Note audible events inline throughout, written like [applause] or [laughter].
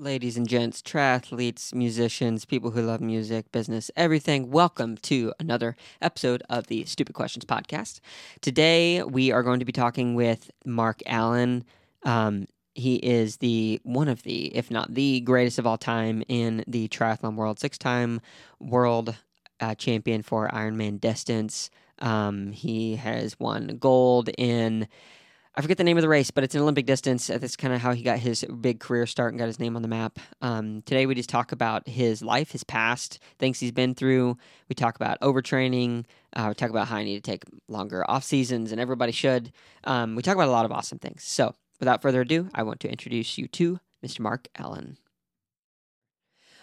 Ladies and gents, triathletes, musicians, people who love music, business, everything, welcome to another episode of the Stupid Questions podcast. Today, we are going to be talking with Mark Allen. Um, he is the one of the, if not the greatest of all time in the triathlon world, six time world uh, champion for Ironman distance. Um, he has won gold in I forget the name of the race, but it's an Olympic distance. That's kind of how he got his big career start and got his name on the map. Um, today, we just talk about his life, his past, things he's been through. We talk about overtraining. Uh, we talk about how I need to take longer off seasons, and everybody should. Um, we talk about a lot of awesome things. So, without further ado, I want to introduce you to Mr. Mark Allen.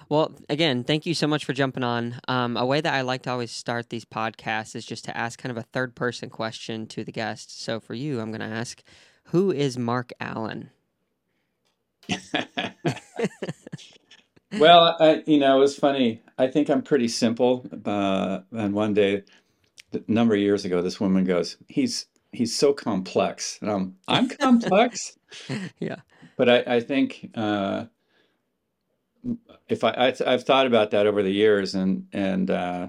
Well, again, thank you so much for jumping on. Um, a way that I like to always start these podcasts is just to ask kind of a third person question to the guest. So for you, I'm going to ask, who is Mark Allen? well, I, you know, it was funny. I think I'm pretty simple. Uh, and one day, a number of years ago, this woman goes, "He's he's so complex," and I'm I'm complex. [laughs] yeah. But I, I think uh, if I, I have thought about that over the years, and and uh,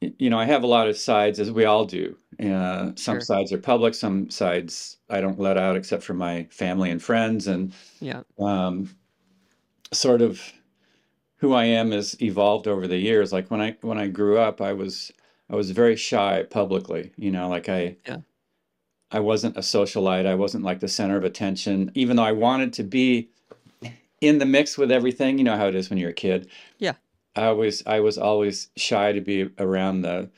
you know, I have a lot of sides, as we all do. Uh, some sure. sides are public, some sides I don't let out except for my family and friends, and yeah, um, sort of who I am has evolved over the years. Like when I when I grew up, I was I was very shy publicly. You know, like I yeah. I wasn't a socialite. I wasn't like the center of attention, even though I wanted to be in the mix with everything. You know how it is when you're a kid. Yeah. I was I was always shy to be around the,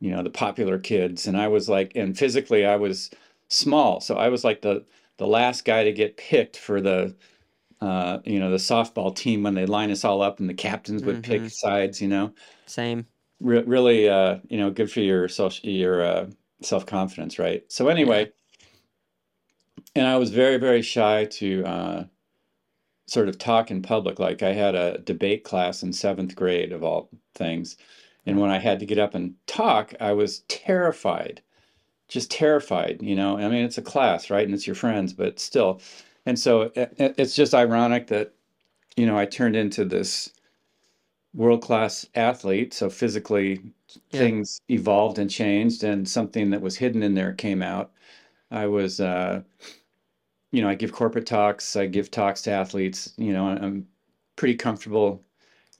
you know, the popular kids, and I was like, and physically I was small, so I was like the the last guy to get picked for the, uh, you know, the softball team when they line us all up and the captains would mm-hmm. pick sides. You know. Same. Re- really, uh, you know, good for your social your uh, self confidence, right? So anyway. Yeah. And I was very, very shy to uh, sort of talk in public. Like I had a debate class in seventh grade of all things. And when I had to get up and talk, I was terrified, just terrified. You know, I mean, it's a class, right? And it's your friends, but still. And so it's just ironic that, you know, I turned into this world class athlete. So physically, yeah. things evolved and changed, and something that was hidden in there came out. I was, uh, you know, I give corporate talks, I give talks to athletes. You know, I'm pretty comfortable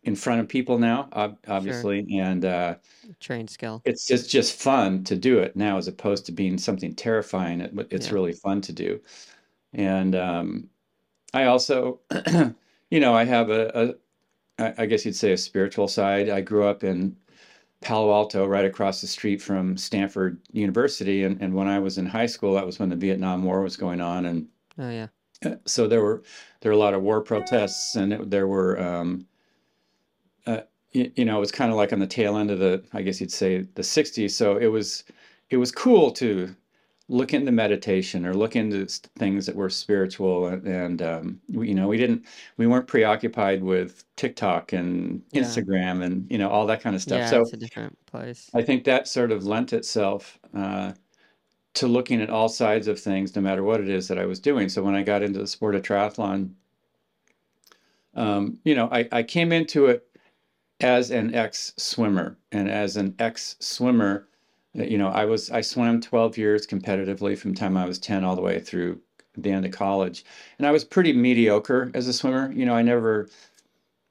in front of people now, obviously, sure. and uh, trained skill. It's just just fun to do it now, as opposed to being something terrifying. It, it's yeah. really fun to do, and um, I also, [clears throat] you know, I have a, a, I guess you'd say a spiritual side. I grew up in Palo Alto, right across the street from Stanford University, and, and when I was in high school, that was when the Vietnam War was going on, and Oh yeah. Uh, so there were there were a lot of war protests, and it, there were um, uh, you, you, know it was kind of like on the tail end of the I guess you'd say the '60s. So it was it was cool to look into meditation or look into things that were spiritual and, and um, we, you know we didn't we weren't preoccupied with tiktok and yeah. instagram and you know all that kind of stuff yeah, so it's a different place i think that sort of lent itself uh, to looking at all sides of things, no matter what it is that I was doing. So when I got into the sport of triathlon, um, you know, I, I came into it as an ex swimmer, and as an ex swimmer, you know, I was I swam 12 years competitively from the time I was 10 all the way through the end of college, and I was pretty mediocre as a swimmer. You know, I never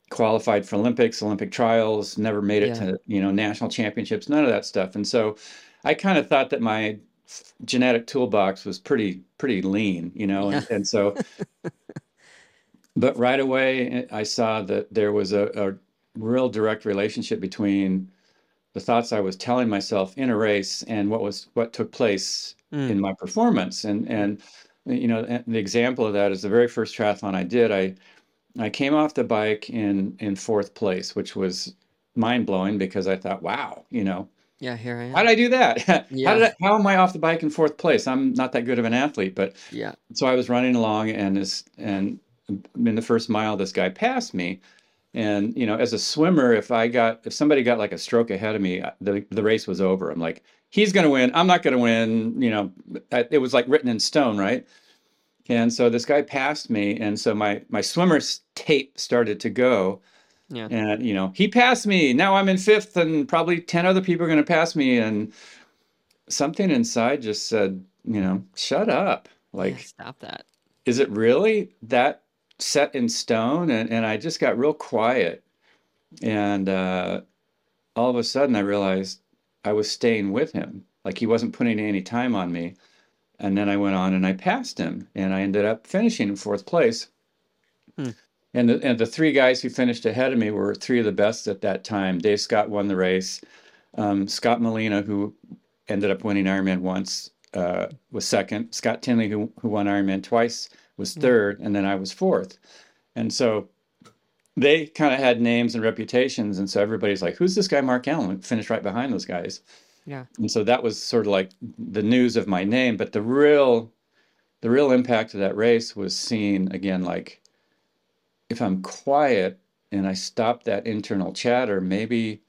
qualified for Olympics, Olympic trials, never made it yeah. to you know national championships, none of that stuff, and so I kind of thought that my genetic toolbox was pretty pretty lean, you know, and, and so. [laughs] but right away, I saw that there was a, a real direct relationship between the thoughts I was telling myself in a race and what was what took place mm. in my performance. And and you know the example of that is the very first triathlon I did. I I came off the bike in in fourth place, which was mind blowing because I thought, wow, you know, yeah, here I am. How did I do that? Yeah. [laughs] How did I, how am I off the bike in fourth place? I'm not that good of an athlete, but yeah. So I was running along, and this and in the first mile, this guy passed me, and you know, as a swimmer, if I got if somebody got like a stroke ahead of me, the the race was over. I'm like, he's going to win. I'm not going to win. You know, it was like written in stone, right? And so this guy passed me, and so my my swimmer's tape started to go. Yeah. And you know, he passed me. Now I'm in fifth, and probably ten other people are going to pass me. And something inside just said, you know, shut up. Like, yeah, stop that. is it really that set in stone? And and I just got real quiet, and uh, all of a sudden I realized I was staying with him. Like he wasn't putting any time on me. And then I went on and I passed him, and I ended up finishing in fourth place. Hmm. And the, and the three guys who finished ahead of me were three of the best at that time. Dave Scott won the race. Um, Scott Molina, who ended up winning Ironman once, uh, was second. Scott Tinley, who, who won Ironman twice, was Hmm. third. And then I was fourth. And so they kind of had names and reputations. And so everybody's like, who's this guy, Mark Allen? Finished right behind those guys. Yeah. And so that was sort of like the news of my name. But the real, the real impact of that race was seeing again, like if I'm quiet and I stop that internal chatter, maybe,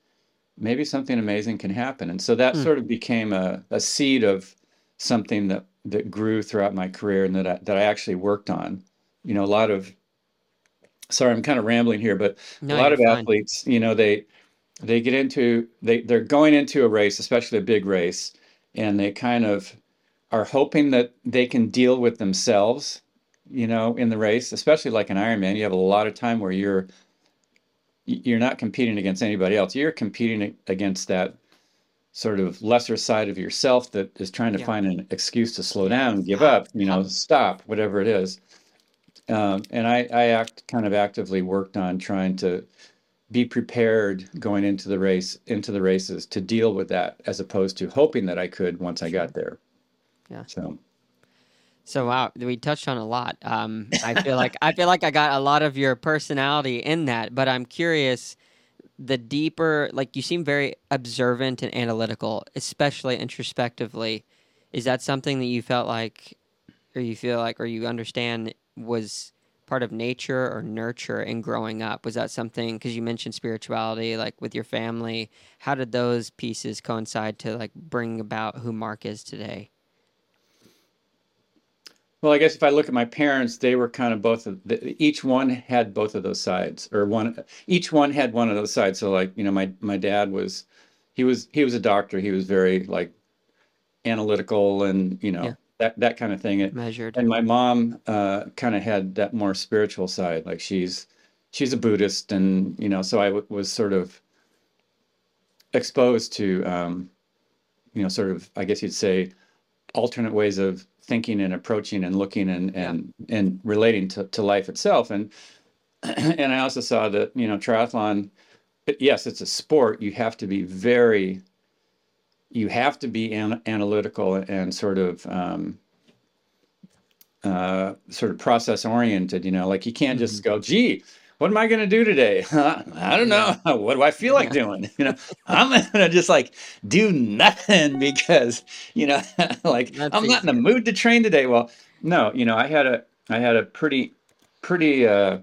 maybe something amazing can happen. And so that Hmm. sort of became a, a seed of something that that grew throughout my career and that I, that I actually worked on. You know, a lot of sorry, I'm kind of rambling here, but No, a lot of fine. athletes, you know, they they get into they they're going into a race, especially a big race, and they kind of are hoping that they can deal with themselves, you know, in the race, especially like an Ironman. You have a lot of time where you're you're not competing against anybody else. You're competing against that sort of lesser side of yourself that is trying to Yeah. find an excuse to slow down, give up, you know, stop, whatever it is. Um, and I, I act kind of actively worked on trying to be prepared going into the race, into the races to deal with that, as opposed to hoping that I could once I got there. Yeah. So So wow, we touched on a lot. Um, I feel like I feel like I got a lot of your personality in that, but I'm curious. The deeper, like you seem very observant and analytical, especially introspectively. Is that something that you felt like, or you feel like, or you understand was part of nature or nurture in growing up? Was that something? Because you mentioned spirituality, like with your family. How did those pieces coincide to like bring about who Mark is today? Well, I guess if I look at my parents, they were kind of both of the, each one had both of those sides, or one each one had one of those sides. So, like you know, my my dad was he was he was a doctor. He was very like analytical and you know Yeah. that that kind of thing. And, Measured. and my mom uh, kind of had that more spiritual side. Like she's she's a Buddhist, and you know, so I w- was sort of exposed to um, you know, sort of I guess you'd say alternate ways of thinking and approaching and looking and and and relating to, to life itself. And [clears throat] and I also saw that you know triathlon yes it's a sport. You have to be very you have to be an, analytical and sort of um, uh, sort of process oriented you know like you can't just go gee what am I going to do today? [laughs] I don't know. [laughs] What do I feel like doing? [laughs] You know, I'm going to just like do nothing because, you know, like That's I'm not in the easier. mood to train today. Well, no, you know, I had a I had a pretty pretty uh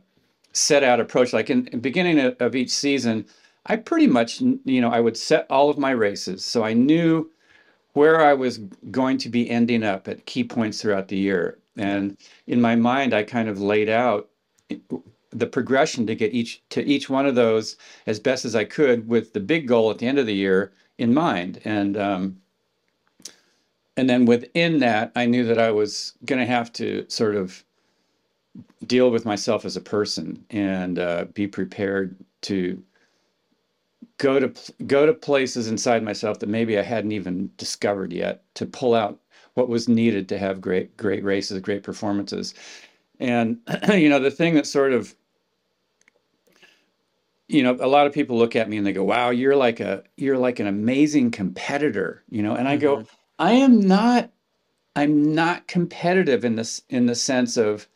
set out approach like in the beginning of, of each season, I pretty much, you know, I would set all of my races. So I knew where I was going to be ending up at key points throughout the year. And in my mind, I kind of laid out the progression to get each to each one of those as best as I could with the big goal at the end of the year in mind. And um, and then within that, I knew that I was going to have to sort of deal with myself as a person and uh, be prepared to go to go to places inside myself that maybe I hadn't even discovered yet to pull out what was needed to have great great races, great performances. And [clears throat] you know, the thing that sort of you know, a lot of people look at me and they go, "Wow, you're like a you're like an amazing competitor," you know, and I go, Mhm. "I am not I'm not competitive in this in the sense of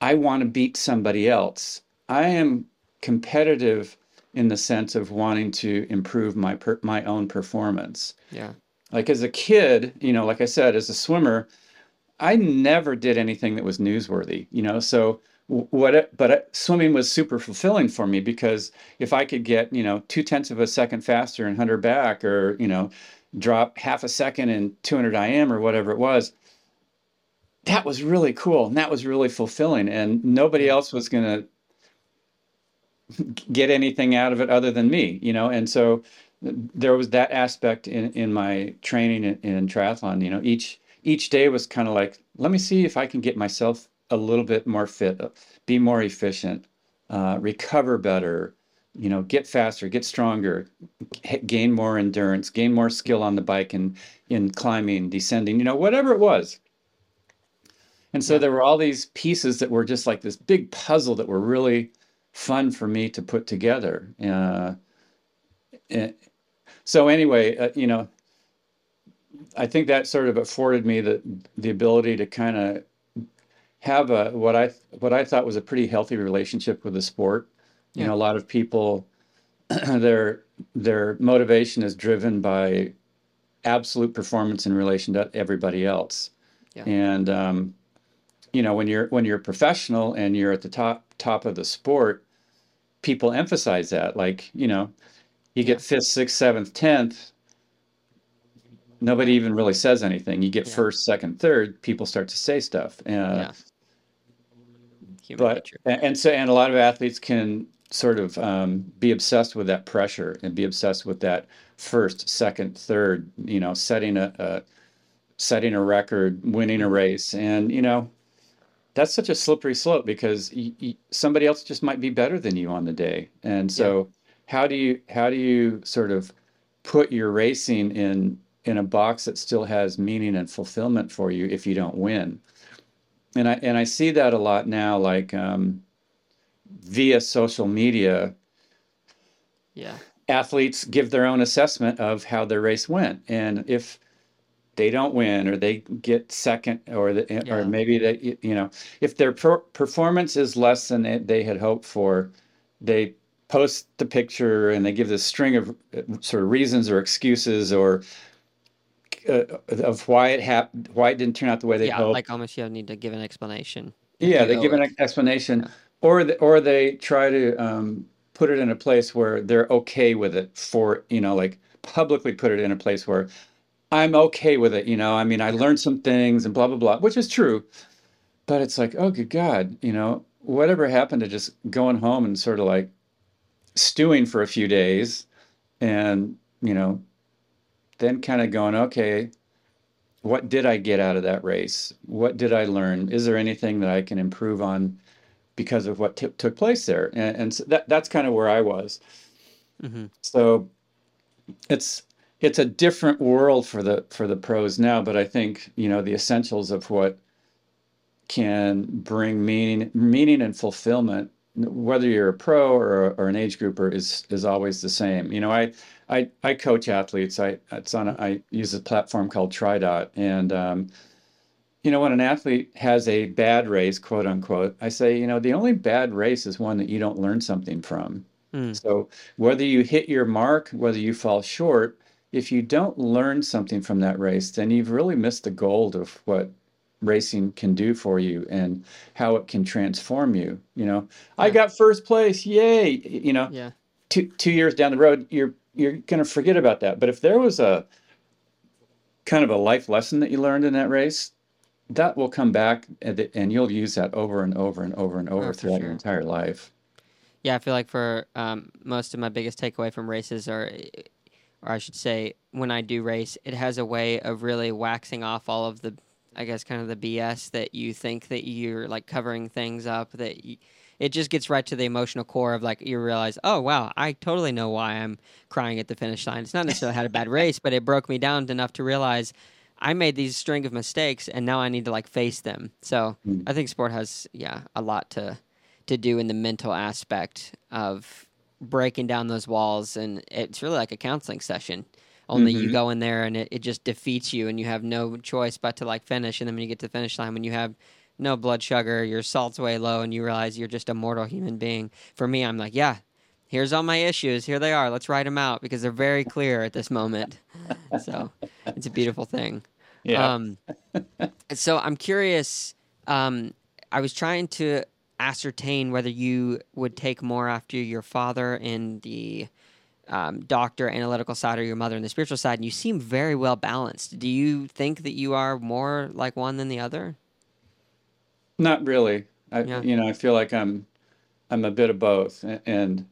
I want to beat somebody else. I am competitive in the sense of wanting to improve my per, my own performance. Yeah. Like as a kid, you know, like I said, as a swimmer, I never did anything that was newsworthy, you know. So what? It, but uh, swimming was super fulfilling for me because if I could get, you know, two tenths of a second faster in hundred back, or you know, drop half a second in 200 IM or whatever it was, that was really cool and that was really fulfilling and nobody else was going to get anything out of it other than me you know and so uh, there was that aspect in in my training in, in triathlon you know each each day was kind of like let me see if i can get myself a little bit more fit be more efficient uh, recover better you know get faster get stronger gain more endurance gain more skill on the bike and in climbing descending you know whatever it was and so yeah. there were all these pieces that were just like this big puzzle that were really fun for me to put together. Uh, and so anyway, uh, you know, I think that sort of afforded me the the ability to kind of have a what I what I thought was a pretty healthy relationship with the sport. You know, a lot of people [clears throat] their their motivation is driven by absolute performance in relation to everybody else. Yeah. And um, you know when you're when you're a professional and you're at the top top of the sport people emphasize that like you know you get fifth sixth seventh tenth nobody even really says anything you get yeah. first second third people start to say stuff uh, yeah. But nature. and so and a lot of athletes can sort of um, be obsessed with that pressure and be obsessed with that first second third you know setting a, a setting a record winning a race and you know that's such a slippery slope because y- y- somebody else just might be better than you on the day and so yeah. how do you how do you sort of put your racing in in a box that still has meaning and fulfillment for you if you don't win and i and i see that a lot now like um, via social media yeah athletes give their own assessment of how their race went and if they don't win or they get second or the, yeah. or maybe they you know if their per- performance is less than they had hoped for they post the picture and they give this string of uh, sort of reasons or excuses or uh, of why it happened why it didn't turn out the way they yeah, hoped like almost you need to give an explanation yeah they give it. an explanation yeah. or the, or they try to um, put it in a place where they're okay with it for you know like publicly put it in a place where I'm okay with it. You know, I mean, I learned some things and blah, blah, blah, which is true. But it's like, oh, good God, you know, whatever happened to just going home and sort of like stewing for a few days and, you know, then kind of going, okay, what did I get out of that race? What did I learn? Is there anything that I can improve on because of what t- took place there? And, and so that, that's kind of where I was. Mm-hmm. So it's, it's a different world for the for the pros now but i think you know the essentials of what can bring meaning meaning and fulfillment whether you're a pro or, or an age grouper is is always the same. You know i i, I coach athletes. I it's on a, i use a platform called tridot. And um, you know when an athlete has a bad race quote unquote i say you know the only bad race is one that you don't learn something from. Mm. so whether you hit your mark whether you fall short if you don't learn something from that race, then you've really missed the gold of what racing can do for you and how it can transform you. You know, yeah. I got first place, yay! You know, yeah. Two two years down the road, you're you're gonna forget about that. But if there was a kind of a life lesson that you learned in that race, that will come back and, and you'll use that over and over and over and over oh, throughout sure. your entire life. Yeah, I feel like for um, most of my biggest takeaway from races are or I should say, when I do race, it has a way of really waxing off all of the, I guess, kind of the BS that you think that you're like covering things up. That you, it just gets right to the emotional core of like you realize, oh wow, I totally know why I'm crying at the finish line. It's not necessarily had a bad race, but it broke me down enough to realize I made these string of mistakes, and now I need to like face them. So mm. I think sport has yeah a lot to to do in the mental aspect of breaking down those walls and it's really like a counseling session only mm-hmm. you go in there and it, it just defeats you and you have no choice but to like finish. And then when you get to the finish line when you have no blood sugar your salt's way low and you realize you're just a mortal human being for me i'm like yeah here's all my issues. Here they are. Let's write them out because they're very clear at this moment. [laughs] So it's a beautiful thing. Yeah. Um, so i'm curious um, i was trying to ascertain whether you would take more after your father in the um, doctor analytical side or your mother in the spiritual side, and you seem very well balanced. Do you think that you are more like one than the other? Not really. I, Yeah. you know, I feel like I'm I'm a bit of both, and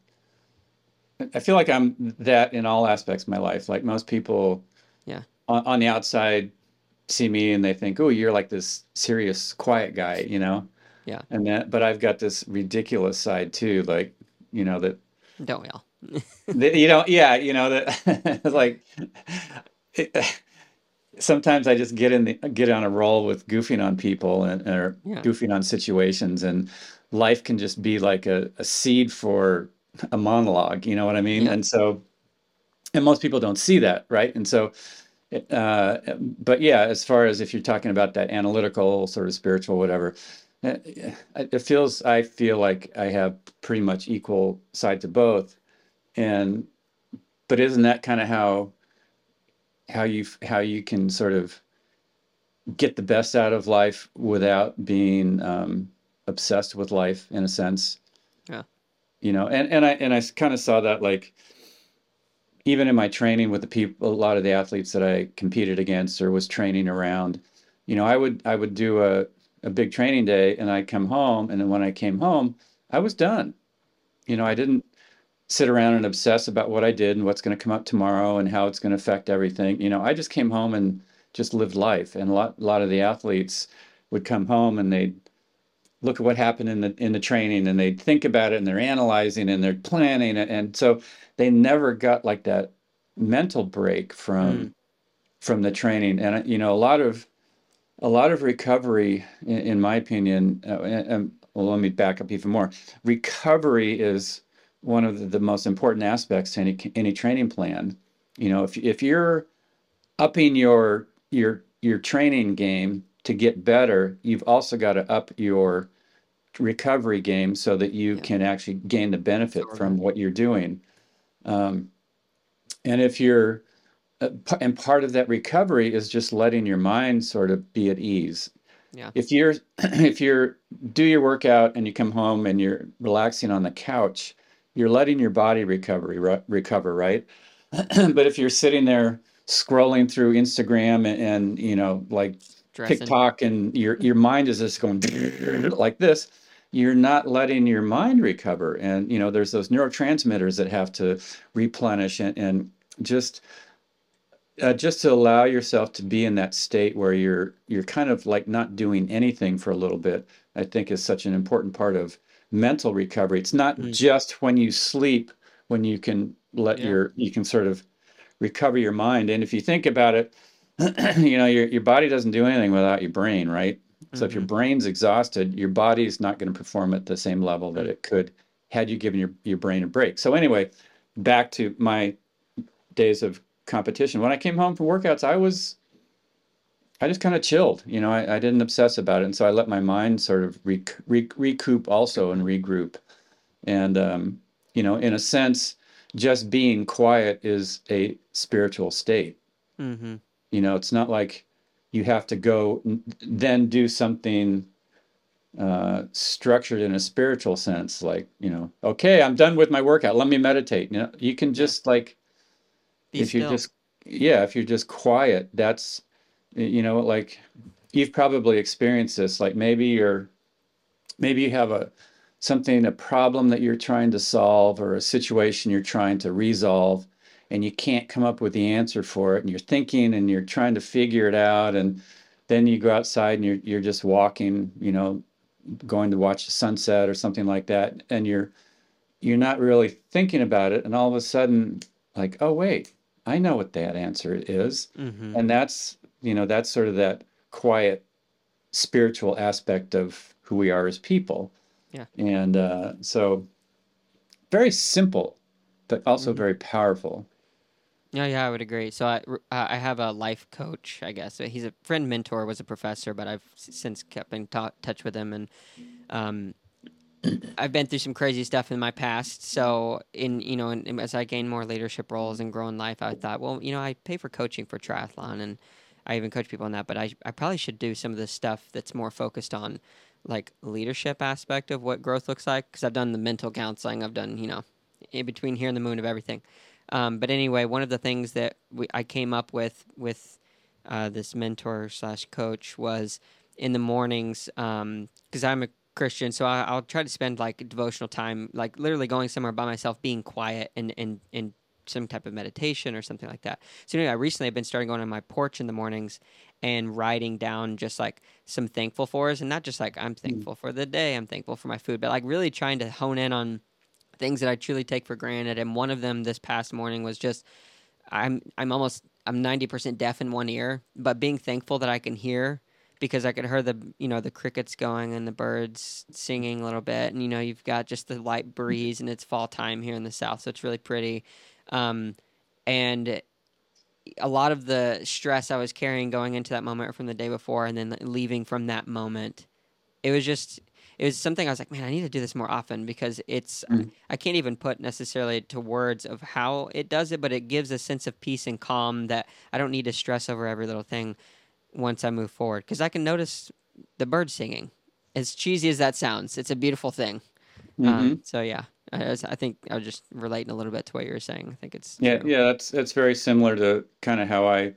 I feel like I'm that in all aspects of my life. Like most people Yeah. on, on the outside see me and they think, "Oh, you're like this serious, quiet guy," you know. Yeah. And that, but I've got this ridiculous side too, like you know that, Don't we all? You know, yeah, you know that, [laughs] like. it- sometimes I just get in the get on a roll with goofing on people and or Yeah. goofing on situations, and life can just be like a, a seed for a monologue. You know what I mean? Yeah. And so, and most people don't see that, right? And so, uh, but yeah, as far as if you're talking about that analytical sort of spiritual whatever, uh, it feels I feel like I have pretty much equal side to both, and but isn't that kind of how how you how you can sort of get the best out of life without being um, obsessed with life in a sense. Yeah. You know, and and I and I kind of saw that like even in my training with the people, a lot of the athletes that I competed against or was training around, you know, I would I would do a a big training day and I'd come home and then when I came home, I was done. You know, I didn't sit around and obsess about what I did and what's going to come up tomorrow and how it's going to affect everything. You know, I just came home and just lived life. And a lot, a lot of the athletes would come home and they'd look at what happened in the in the training and they'd think about it and they're analyzing and they're planning it. And so they never got like that mental break from Mm. from the training. And you know, a lot of a lot of recovery, in, in my opinion, uh, and, and- well, let me back up even more. Recovery is one of the, the most important aspects to any any training plan. You know, if if you're upping your your your training game to get better, you've also got to up your recovery game so that you Yeah. can actually gain the benefit from what you're doing. Um, and if you're uh, and part of that recovery is just letting your mind sort of be at ease. Yeah. If you're [clears throat] if you're do your workout and you come home and you're relaxing on the couch, you're letting your body recovery re- recover, right? [clears throat] but if you're sitting there scrolling through Instagram and, and you know like Dressing. TikTok and your your mind is just going [laughs] like this, you're not letting your mind recover. And you know, there's those neurotransmitters that have to replenish and, and just uh, just to allow yourself to be in that state where you're you're kind of like not doing anything for a little bit, I think is such an important part of mental recovery. It's not Mm. just when you sleep when you can let Yeah. your you can sort of recover your mind. And if you think about it, [clears throat] you know, your your body doesn't do anything without your brain, right? So if your Mhm. brain's exhausted, your body's not going to perform at the same level that it could had you given your, your brain a break. So anyway, back to my days of competition. When I came home from workouts, I was I just kind of chilled. You know, I, I didn't obsess about it, and so I let my mind sort of rec- rec- recoup also and regroup. And um, you know, in a sense, just being quiet is a spiritual state Mm-hmm. you know it's not like you have to go n- then do something uh, structured in a spiritual sense like you know okay i'm done with my workout let me meditate you know you can just like Be if you're just yeah if you're just quiet that's you know like you've probably experienced this like maybe you're maybe you have a something a problem that you're trying to solve or a situation you're trying to resolve and you can't come up with the answer for it and you're thinking and you're trying to figure it out and then you go outside and you're you're just walking you know going to watch the sunset or something like that and you're you're not really thinking about it and all of a sudden like oh wait i know what that answer is Mm-hmm. and that's you know that's sort of that quiet spiritual aspect of who we are as people Yeah. and uh, so very simple but also Mhm. very powerful Yeah, yeah, I would agree. So I, uh, I have a life coach, I guess. He's a friend mentor, was a professor, but I've since kept in ta- touch with him, and um, I've been through some crazy stuff in my past. So in you know, in, as I gain more leadership roles and grow in life, I thought, well, you know, I pay for coaching for triathlon, and I even coach people on that. But I I probably should do some of this stuff that's more focused on like leadership aspect of what growth looks like because I've done the mental counseling, I've done you know, in between here and the moon of everything. Um, but anyway, one of the things that we, I came up with with uh, this mentor slash coach was in the mornings because I'm a Christian, so I, will try to spend like devotional time, like literally going somewhere by myself, being quiet and and and some type of meditation or something like that. So anyway, I recently have been starting going on my porch in the mornings and writing down just like some thankful fors, and not just like I'm mm. thankful for the day, I'm thankful for my food, but like really trying to hone in on things that I truly take for granted. And one of them this past morning was just I'm I'm almost I'm 90% deaf in one ear, but being thankful that I can hear because I could hear the you know the crickets going and the birds singing a little bit, and you know you've got just the light breeze, and it's fall time here in the south, so it's really pretty. Um, and a lot of the stress I was carrying going into that moment from the day before, and then leaving from that moment, it was just it was something I was like, man, I need to do this more often because it's mm. I can't even put necessarily to words of how it does it, but it gives a sense of peace and calm that I don't need to stress over every little thing once I move forward because I can notice the birds singing. As cheesy as that sounds, it's a beautiful thing. Mm-hmm. Um, so yeah, I, I, think I was just relating a little bit to what you were saying. I think it's yeah, true. yeah. That's that's very similar to kind of how I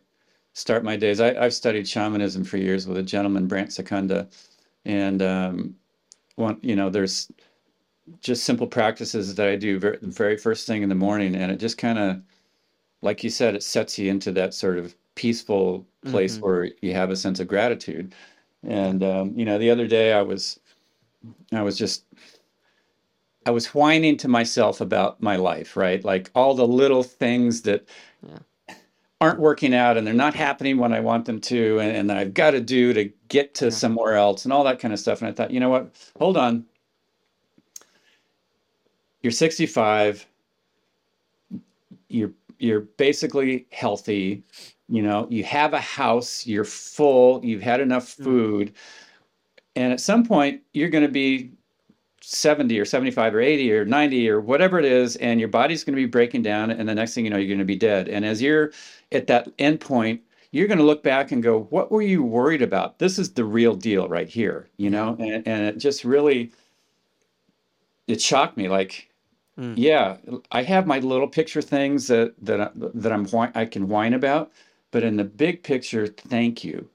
start my days. I, have studied shamanism for years with a gentleman, Brant Secunda, and um, one, you know, there's just simple practices that I do very, very first thing in the morning, and it just kind of, like you said, it sets you into that sort of peaceful place mm-hmm. where you have a sense of gratitude. And um, you know, the other day I was, I was just, I was whining to myself about my life, right? Like all the little things that yeah. aren't working out and they're not happening when I want them to, and, and that I've got to do to get to yeah. somewhere else, and all that kind of stuff. And I thought, you know what? Hold on. You're 65. You're you're basically healthy you know you have a house you're full you've had enough mm. food and at some point you're going to be 70 or 75 or 80 or 90 or whatever it is and your body's going to be breaking down and the next thing you know you're going to be dead. And as you're at that end point you're going to look back and go what were you worried about? This is the real deal right here you know? And, and it just really it shocked me like mm. yeah i have my little picture things that that, that i'm i can whine about but in the big picture thank you.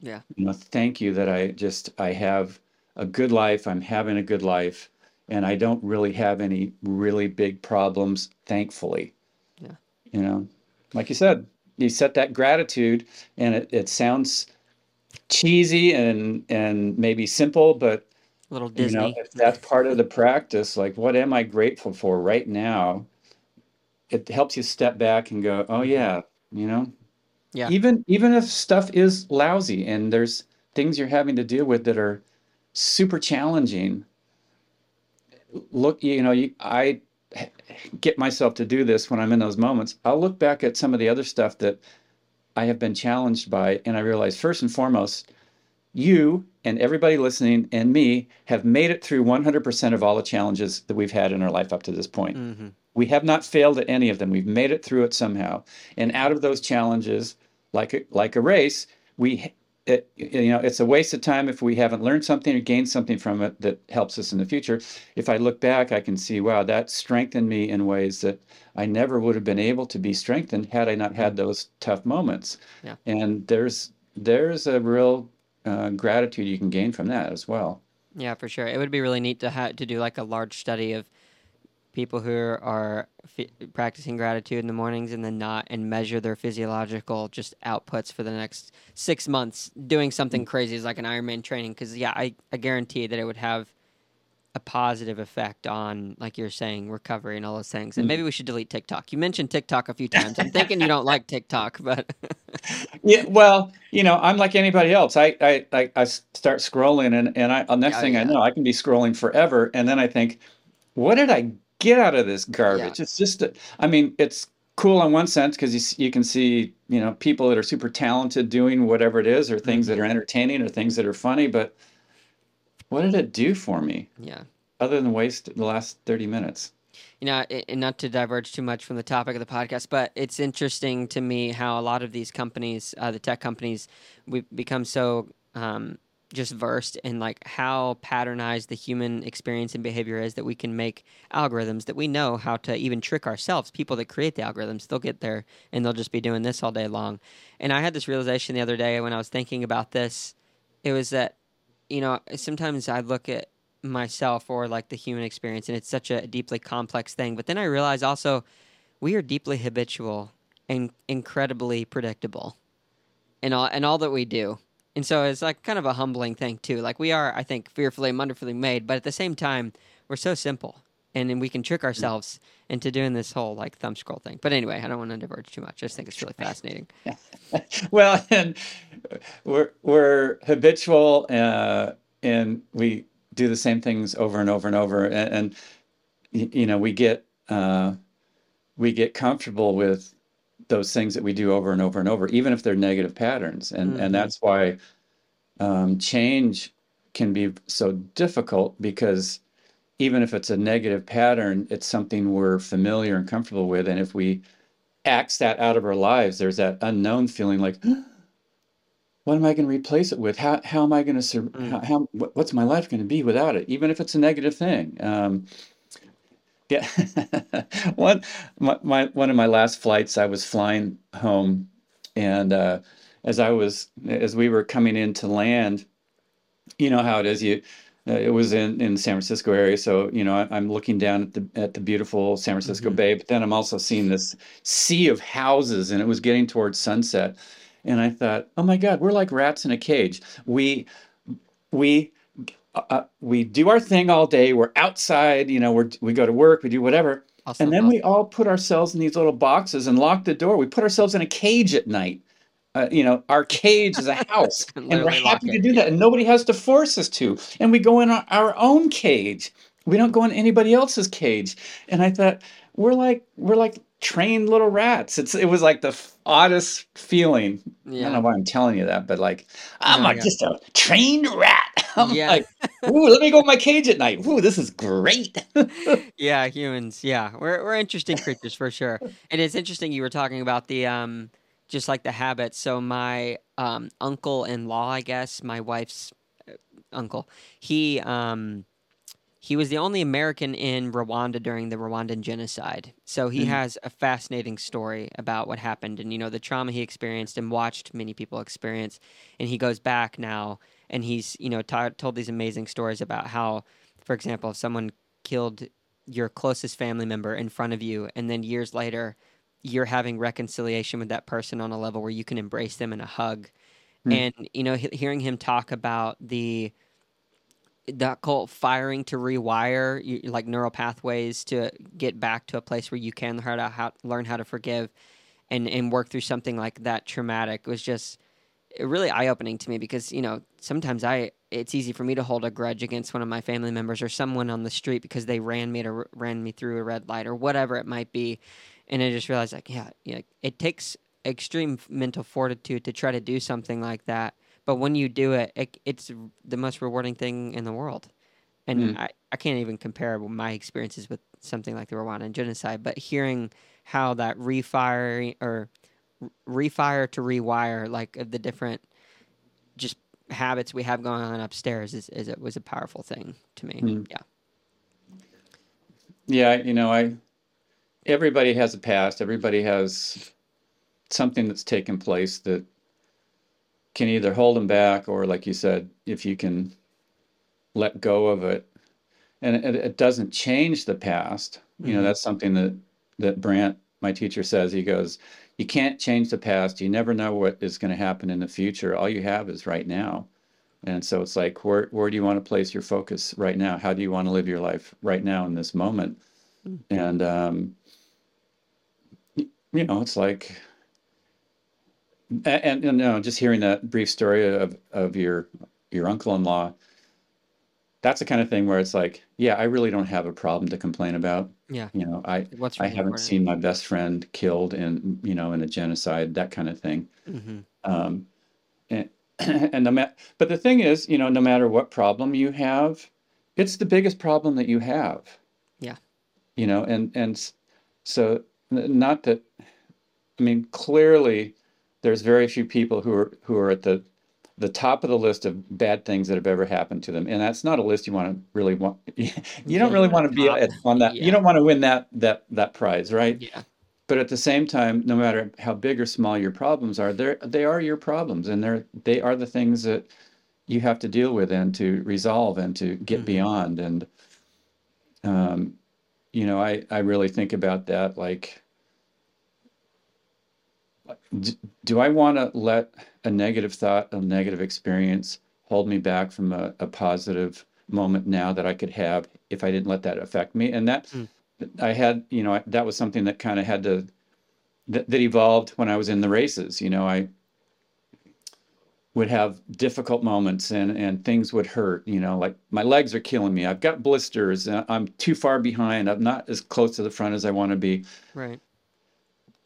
Yeah. You know thank you that i just i have a good life i'm having a good life and i don't really have any really big problems thankfully. Yeah. You know like you said you set that gratitude and it, it sounds cheesy and and maybe simple but a little disney you know if that's part of the practice like what am i grateful for right now? It helps you step back and go oh yeah you know? Yeah. Even even if stuff is lousy and there's things you're having to deal with that are super challenging. Look, you know, you, I get myself to do this when I'm in those moments. I'll look back at some of the other stuff that I have been challenged by, and I realize first and foremost, you and everybody listening and me have made it through 100% of all the challenges that we've had in our life up to this point. Mm-hmm. We have not failed at any of them. We've made it through it somehow. And out of those challenges, like a, like a race, we it, you know it's a waste of time if we haven't learned something or gained something from it that helps us in the future. If I look back, I can see wow that strengthened me in ways that I never would have been able to be strengthened had I not had those tough moments. Yeah. And there's there's a real uh, gratitude you can gain from that as well. Yeah, for sure. It would be really neat to ha- to do like a large study of people who are f- practicing gratitude in the mornings and then not and measure their physiological just outputs for the next six months doing something crazy is like an ironman training. Because yeah I, I guarantee that it would have a positive effect on like you're saying recovery and all those things. And mm. maybe we should delete tiktok. You mentioned tiktok a few times. I'm thinking you don't like tiktok but [laughs] yeah well you know i'm like anybody else. I i i, I start scrolling and and i next oh, thing yeah. i know i can be scrolling forever. And then i think what did i get out of this garbage. Yeah. It's just, a, I mean, it's cool in one sense because you, you can see, you know, people that are super talented doing whatever it is or things mm-hmm. that are entertaining or things that are funny. But what did it do for me? Yeah. Other than waste the last 30 minutes. You know, and not to diverge too much from the topic of the podcast, but it's interesting to me how a lot of these companies, uh, the tech companies, we've become so um, just versed in like how patternized the human experience and behavior is that we can make algorithms that we know how to even trick ourselves. People that create the algorithms they'll get there and they'll just be doing this all day long. And i had this realization the other day when i was thinking about this. It was that you know sometimes I look at myself or like the human experience and it's such a deeply complex thing but then I realize also we are deeply habitual and incredibly predictable in all and all that we do and so it's like kind of a humbling thing too like we are I think fearfully and wonderfully made but at the same time we're so simple and then we can trick ourselves into doing this whole like thumb scroll thing. But anyway, I don't want to diverge too much. I just think it's really fascinating. [laughs] well, and we're we're habitual, uh, and we do the same things over and over and over, and, and you know we get uh, we get comfortable with those things that we do over and over and over, even if they're negative patterns, and mm-hmm. and that's why um, change can be so difficult because even if it's a negative pattern, it's something we're familiar and comfortable with. And if we axe that out of our lives, there's that unknown feeling like, [gasps] what am I going to replace it with? How, how am I going to, sur- mm. how, how, what's my life going to be without it? Even if it's a negative thing. Um, yeah. [laughs] one, my, my, one of my last flights, I was flying home and, uh, as I was, as we were coming in to land, you know how it is. You, uh, it was in in San Francisco area, so you know I, am looking down at the at the beautiful San Francisco mm-hmm. Bay, but then I'm also seeing this sea of houses, and it was getting towards sunset, and I thought, oh my God, we're like rats in a cage. We we uh, uh we do our thing all day. We're outside, you know. We we go to work, we do whatever, awesome. and then we all put ourselves in these little boxes and lock the door. We put ourselves in a cage at night uh, you know, our cage is a [laughs] house, and we're happy to do that, and nobody has to force us to. And we go in our, our own cage. We don't go in anybody else's cage. And I thought we're like we're like trained little rats. It's it was like the oddest feeling. Yeah. I don't know why I'm telling you that, but like I'm oh, like yeah. just a trained rat. [laughs] I'm yeah. like, ooh, let me go in my cage at night. Ooh, this is great. [laughs] yeah, humans. Yeah, we're we're interesting creatures for sure. And it's interesting you were talking about the um just like the habits. So my um, uncle-in-law, I guess, my wife's uh, uncle, he um, he was the only American in Rwanda during the Rwandan genocide. So he mm-hmm. has a fascinating story about what happened and you know the trauma he experienced and watched many people experience. And he goes back now and he's you know t- told these amazing stories about how, for example, if someone killed your closest family member in front of you, and then years later you're having reconciliation with that person on a level where you can embrace them in a hug. Mm. And you know, he- hearing him talk about the that called firing to rewire you, like neural pathways to get back to a place where you can learn how to how, learn how to forgive and and work through something like that traumatic was just really eye opening to me because you know sometimes I it's easy for me to hold a grudge against one of my family members or someone on the street because they ran me to ran me through a red light or whatever it might be and I just realized like yeah, you know, it takes extreme mental fortitude to try to do something like that. But when you do it, it it's the most rewarding thing in the world. And mm. I, I can't even compare my experiences with something like the Rwandan genocide, but hearing how that refiring or refire to rewire, like the different just habits we have going on upstairs is, is it was a powerful thing to me. Mm. Yeah. Yeah, you know, I everybody has a past. Everybody has something that's taken place that can either hold them back or, like you said, if you can let go of it, and it, it doesn't change the past. Mm-hmm. You know, mm-hmm. that's something that that Brant, my teacher, says. He goes, "You can't change the past. You never know what is going to happen in the future. All you have is right now." And so it's like, where where do you want to place your focus right now? How do you want to live your life right now in this moment? Mm-hmm. And um, you know, it's like, and, and you know, just hearing that brief story of of your your uncle-in-law, that's the kind of thing where it's like, yeah, I really don't have a problem to complain about. Yeah. You know, I What's I haven't seen my best friend killed in you know in a genocide, that kind of thing. Mm-hmm. Um, and [clears throat] and no but the thing is, you know, no matter what problem you have, it's the biggest problem that you have. Yeah. You know, and and so not that I mean clearly there's very few people who are who are at the the top of the list of bad things that have ever happened to them and that's not a list you want to really want [laughs] you don't really want to be at, on that yeah. you don't want to win that that that prize right yeah but at the same time no matter how big or small your problems are they they are your problems and they're they are the things that you have to deal with and to resolve and to get Mhm. beyond. And um, you know, I I really think about that like d- do I want to let a negative thought, a negative experience hold me back from a, a positive moment now that I could have if I didn't let that affect me? And that Mm. I had, you know, that was something that kind of had to that, that evolved when I was in the races. You know, I would have difficult moments and and things would hurt. You know, like my legs are killing me. I've got blisters. uh, I'm too far behind. I'm not as close to the front as I want to be. Right.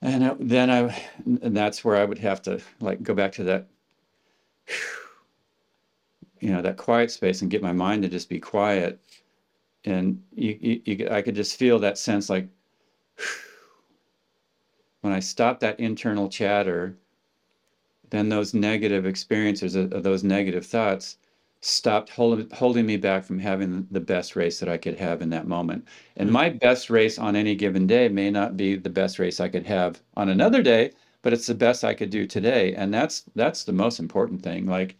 And then I, and that's where I would have to like go back to that, you know, that quiet space and get my mind to just be quiet. And you, you, you I could just feel that sense like when I stop that internal chatter, then those negative experiences, uh, those negative thoughts, stopped holding holding me back from having the best race that I could have in that moment. And my mm-hmm. best race on any given day may not be the best race I could have on another day, but it's the best I could do today. And that's that's the most important thing. Like,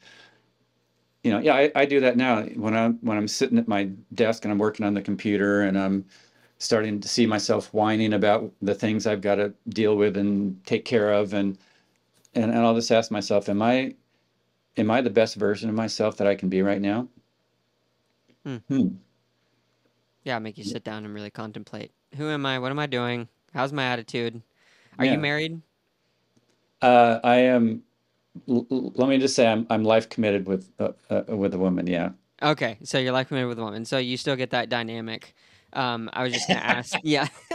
you know, yeah, I, I do that now when I'm when I'm sitting at my desk and I'm working on the computer and I'm starting to see myself whining about the things I've got to deal with and take care of and and, and I'll just ask myself, am I am I the best version of myself that I can be right now? Hmm. Hmm. Yeah, make you sit down and really contemplate. Who am I? What am I doing? How's my attitude? Are Yeah. you married? Uh, I am. L- l- let me just say, I'm I'm life committed with uh, uh, with a woman. Yeah. Okay, so you're life committed with a woman, so you still get that dynamic. Um, I was just gonna ask, [laughs] yeah, [laughs]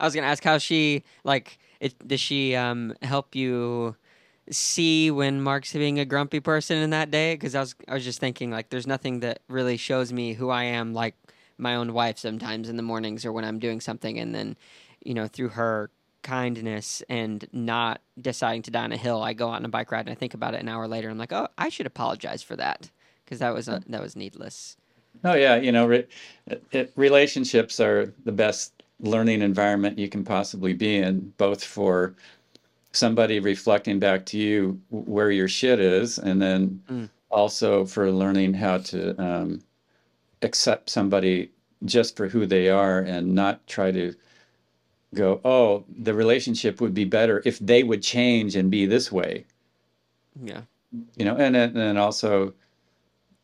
I was gonna ask how she like. It, does she um help you see when Mark's being a grumpy person in that day? Because I was I was just thinking like, there's nothing that really shows me who I am like my own wife sometimes in the mornings or when I'm doing something, and then you know through her kindness and not deciding to die on a hill, I go out on a bike ride and I think about it an hour later. I'm like, oh, I should apologize for that because that was uh, that was needless. Oh yeah. You know, re- it, relationships are the best learning environment you can possibly be in, both for somebody reflecting back to you where your shit is, and then Mm. also for learning how to um, accept somebody just for who they are and not try to go, oh, the relationship would be better if they would change and be this way, Yeah, you know, and and then also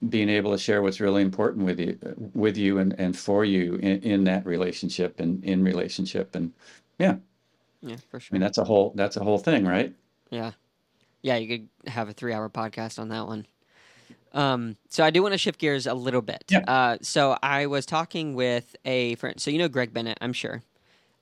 being able to share what's really important with you with you and, and for you in, in that relationship and in relationship and yeah yeah, for sure. i mean that's a whole that's a whole thing right Yeah, yeah, you could have a three-hour podcast on that one. Um, so I do want to shift gears a little bit. Yeah. Uh, so I was talking with a friend. So you know Greg Bennett, I'm sure.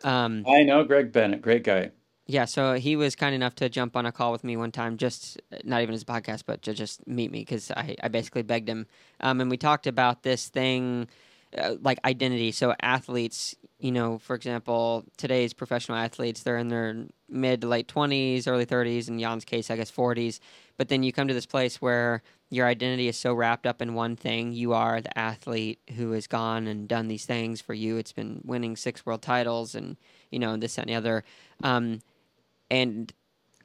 Um, i know greg bennett great guy Yeah, so he was kind enough to jump on a call with me one time, just not even his podcast, but to just meet me because I, I basically begged him. Um, and we talked about this thing uh, like identity. So, athletes, you know, for example, today's professional athletes, they're in their mid to late 20s, early 30s, in Jan's case, I guess 40s. But then you come to this place where your identity is so wrapped up in one thing. You are the athlete who has gone and done these things for you. It's been winning six world titles and, you know, this, that, and the other. Um, and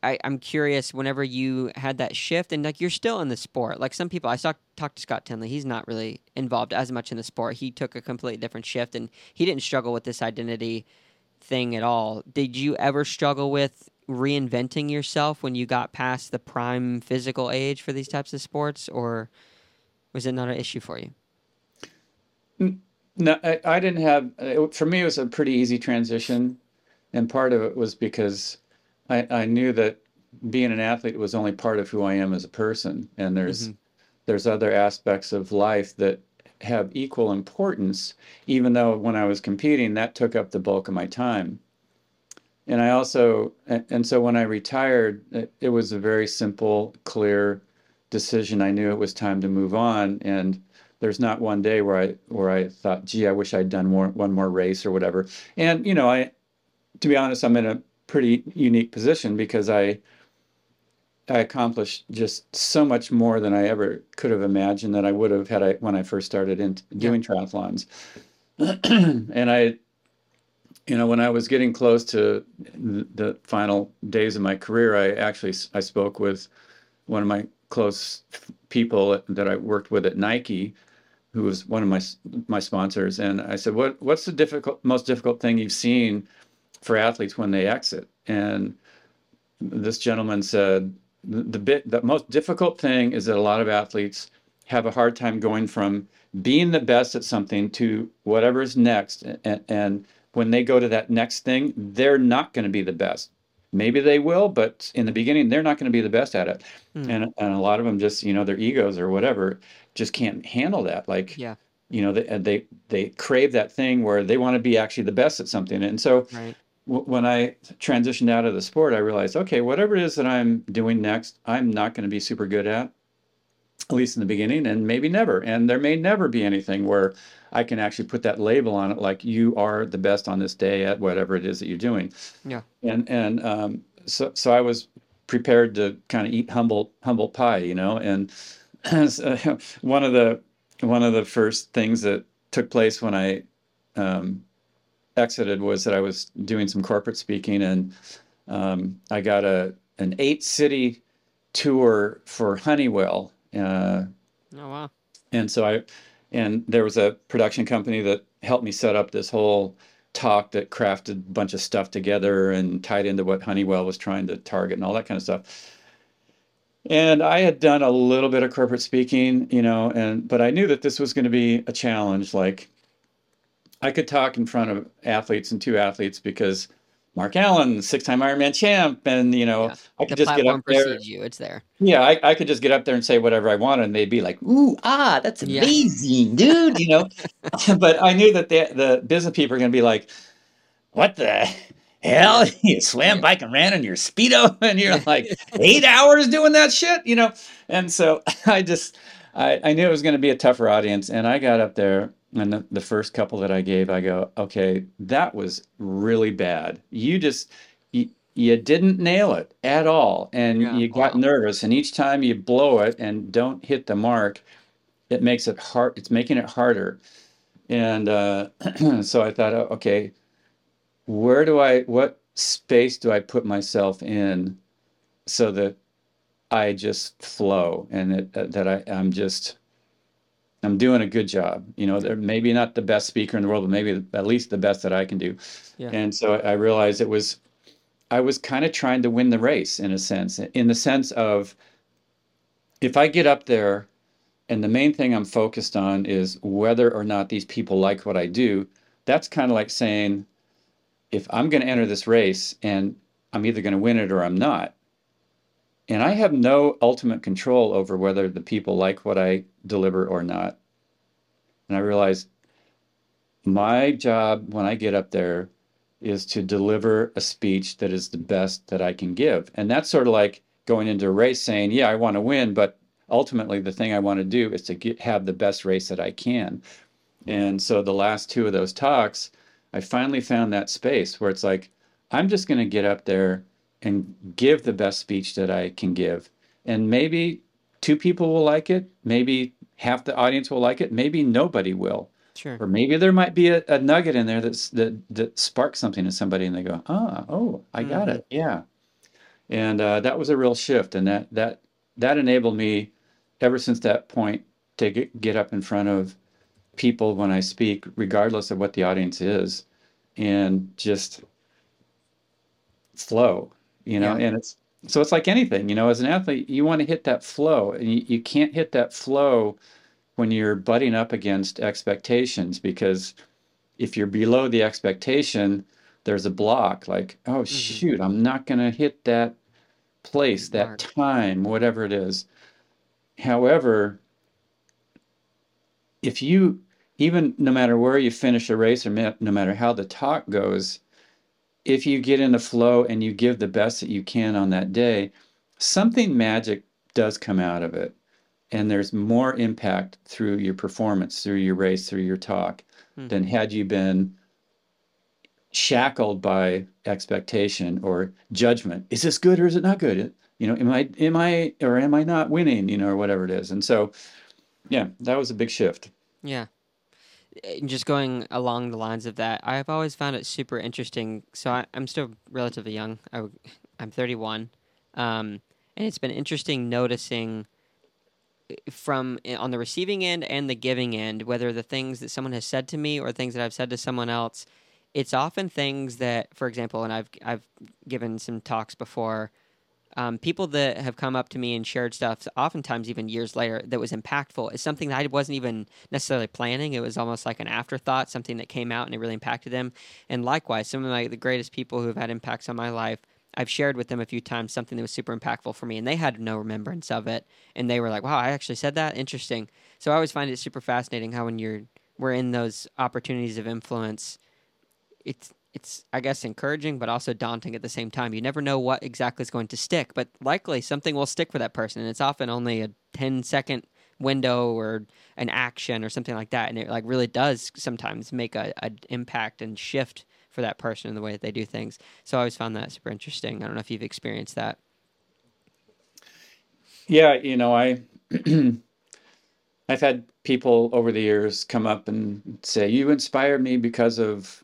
I, I'm curious whenever you had that shift and like you're still in the sport. Like some people I talked talked to Scott Tinley. he's not really involved as much in the sport. He took a completely different shift and he didn't struggle with this identity thing at all. Did you ever struggle with reinventing yourself when you got past the prime physical age for these types of sports or was it not an issue for you? no i, I didn't have it, for me it was a pretty easy transition and part of it was because i i knew that being an athlete was only part of who i am as a person. And there's Mhm. there's other aspects of life that have equal importance even though when i was competing that took up the bulk of my time. And i also and, and so when i retired it, it was a very simple clear decision. I knew it was time to move on. And there's not one day where i where i thought gee i wish i'd done more one more race or whatever. And you know i to be honest i'm in a pretty unique position because i I accomplished just so much more than I ever could have imagined that I would have had I when I first started in doing triathlons. [clears throat] and I, you know, when I was getting close to the final days of my career, I actually I spoke with one of my close people that I worked with at Nike, who was one of my my sponsors, and I said, "What what's the difficult most difficult thing you've seen for athletes when they exit?" And this gentleman said, "The, the bit the most difficult thing is that a lot of athletes have a hard time going from being the best at something to whatever is next, and, and when they go to that next thing, they're not going to be the best." maybe they will but in the beginning they're not going to be the best at it mm. and and a lot of them just you know their egos or whatever just can't handle that like yeah you know they they, they crave that thing where they want to be actually the best at something and so right. When i transitioned out of the sport i realized okay whatever it is that i'm doing next i'm not going to be super good at at least in the beginning and maybe never and there may never be anything where I can actually put that label on it, like you are the best on this day at whatever it is that you're doing. Yeah. And and um, so so I was prepared to kind of eat humble humble pie, you know. And [clears throat] [laughs] one of the one of the first things that took place when I um, exited was that I was doing some corporate speaking, and um, I got a an eight city tour for Honeywell. Uh, oh wow! And so I and there was a production company that helped me set up this whole talk that crafted a bunch of stuff together and tied into what Honeywell was trying to target and all that kind of stuff. And I had done a little bit of corporate speaking, you know, and but I knew that this was going to be a challenge. Like I could talk in front of athletes and two athletes because Mark Allen, six-time Ironman champ, and you know, yeah. I could the just get up there. You, it's there. Yeah, I, I could just get up there and say whatever I wanted, and they'd be like, "Ooh, ah, that's amazing, yeah. dude," you know. [laughs] [laughs] but I knew that the the business people are going to be like, "What the hell? [laughs] You swam, bike, and ran in your speedo, and you're like eight hours doing that shit, you know?" And so I just, I, I knew it was going to be a tougher audience, and I got up there and the, the first couple that I gave, I go, okay, that was really bad. You just, you, you didn't nail it at all. And yeah, you got wow. nervous. And each time you blow it and don't hit the mark, it makes it hard. It's making it harder. And uh, [clears throat] so I thought, okay, where do I, what space do I put myself in so that I just flow and it, that I, I'm just, I'm doing a good job. You know, they're maybe not the best speaker in the world, but maybe at least the best that I can do. Yeah. And so I realized it was, I was kind of trying to win the race in a sense, in the sense of if I get up there and the main thing I'm focused on is whether or not these people like what I do, that's kind of like saying, if I'm going to enter this race and I'm either going to win it or I'm not, and I have no ultimate control over whether the people like what I deliver or not. And I realized my job when I get up there is to deliver a speech that is the best that I can give. And that's sort of like going into a race saying, yeah, I want to win, but ultimately the thing I want to do is to get, have the best race that I can. And so the last two of those talks, I finally found that space where it's like, I'm just going to get up there and give the best speech that I can give. And maybe two people will like it, maybe half the audience will like it, maybe nobody will. Sure. Or maybe there might be a, a nugget in there that's that that sparks something in somebody and they go, ah, oh, I got mm-hmm. it. Yeah. And uh, that was a real shift. And that that that enabled me ever since that point to get, get up in front of people when I speak, regardless of what the audience is, and just flow you know, yeah. and it's so it's like anything, you know, as an athlete, you want to hit that flow, and you, you can't hit that flow when you're butting up against expectations because if you're below the expectation, there's a block like, oh mm-hmm. shoot, I'm not going to hit that place, that Mark. time, whatever it is. However, if you even no matter where you finish a race or no matter how the talk goes, if you get in the flow and you give the best that you can on that day, something magic does come out of it. And there's more impact through your performance, through your race, through your talk, mm-hmm. than had you been shackled by expectation or judgment. Is this good or is it not good? You know, am I am I or am I not winning? You know, or whatever it is. And so, yeah, that was a big shift. Yeah just going along the lines of that, I've always found it super interesting. So I, am still relatively young. I, am 31, um, and it's been interesting noticing from eh, on the receiving end and the giving end, whether the things that someone has said to me or things that I've said to someone else, it's often things that, for example, and I've I've given some talks before. Um, people that have come up to me and shared stuff, oftentimes even years later, that was impactful. Is something that I wasn't even necessarily planning. It was almost like an afterthought, something that came out and it really impacted them. And likewise, some of my the greatest people who have had impacts on my life I've shared with them a few times something that was super impactful for me, and they had no remembrance of it, and they were like, "Wow, I actually said that. Interesting." So I always find it super fascinating how when you're we're in those opportunities of influence, it's it's I guess encouraging, but also daunting at the same time. You never know what exactly is going to stick, but likely something will stick for that person, and it's often only a 10 second window or an action or something like that, and it like really does sometimes make a, a impact and shift for that person in the way that they do things. So I always found that super interesting. I don't know if you've experienced that. Yeah, you know, I [clears throat] I've had people over the years come up and say, "You inspired me because of,"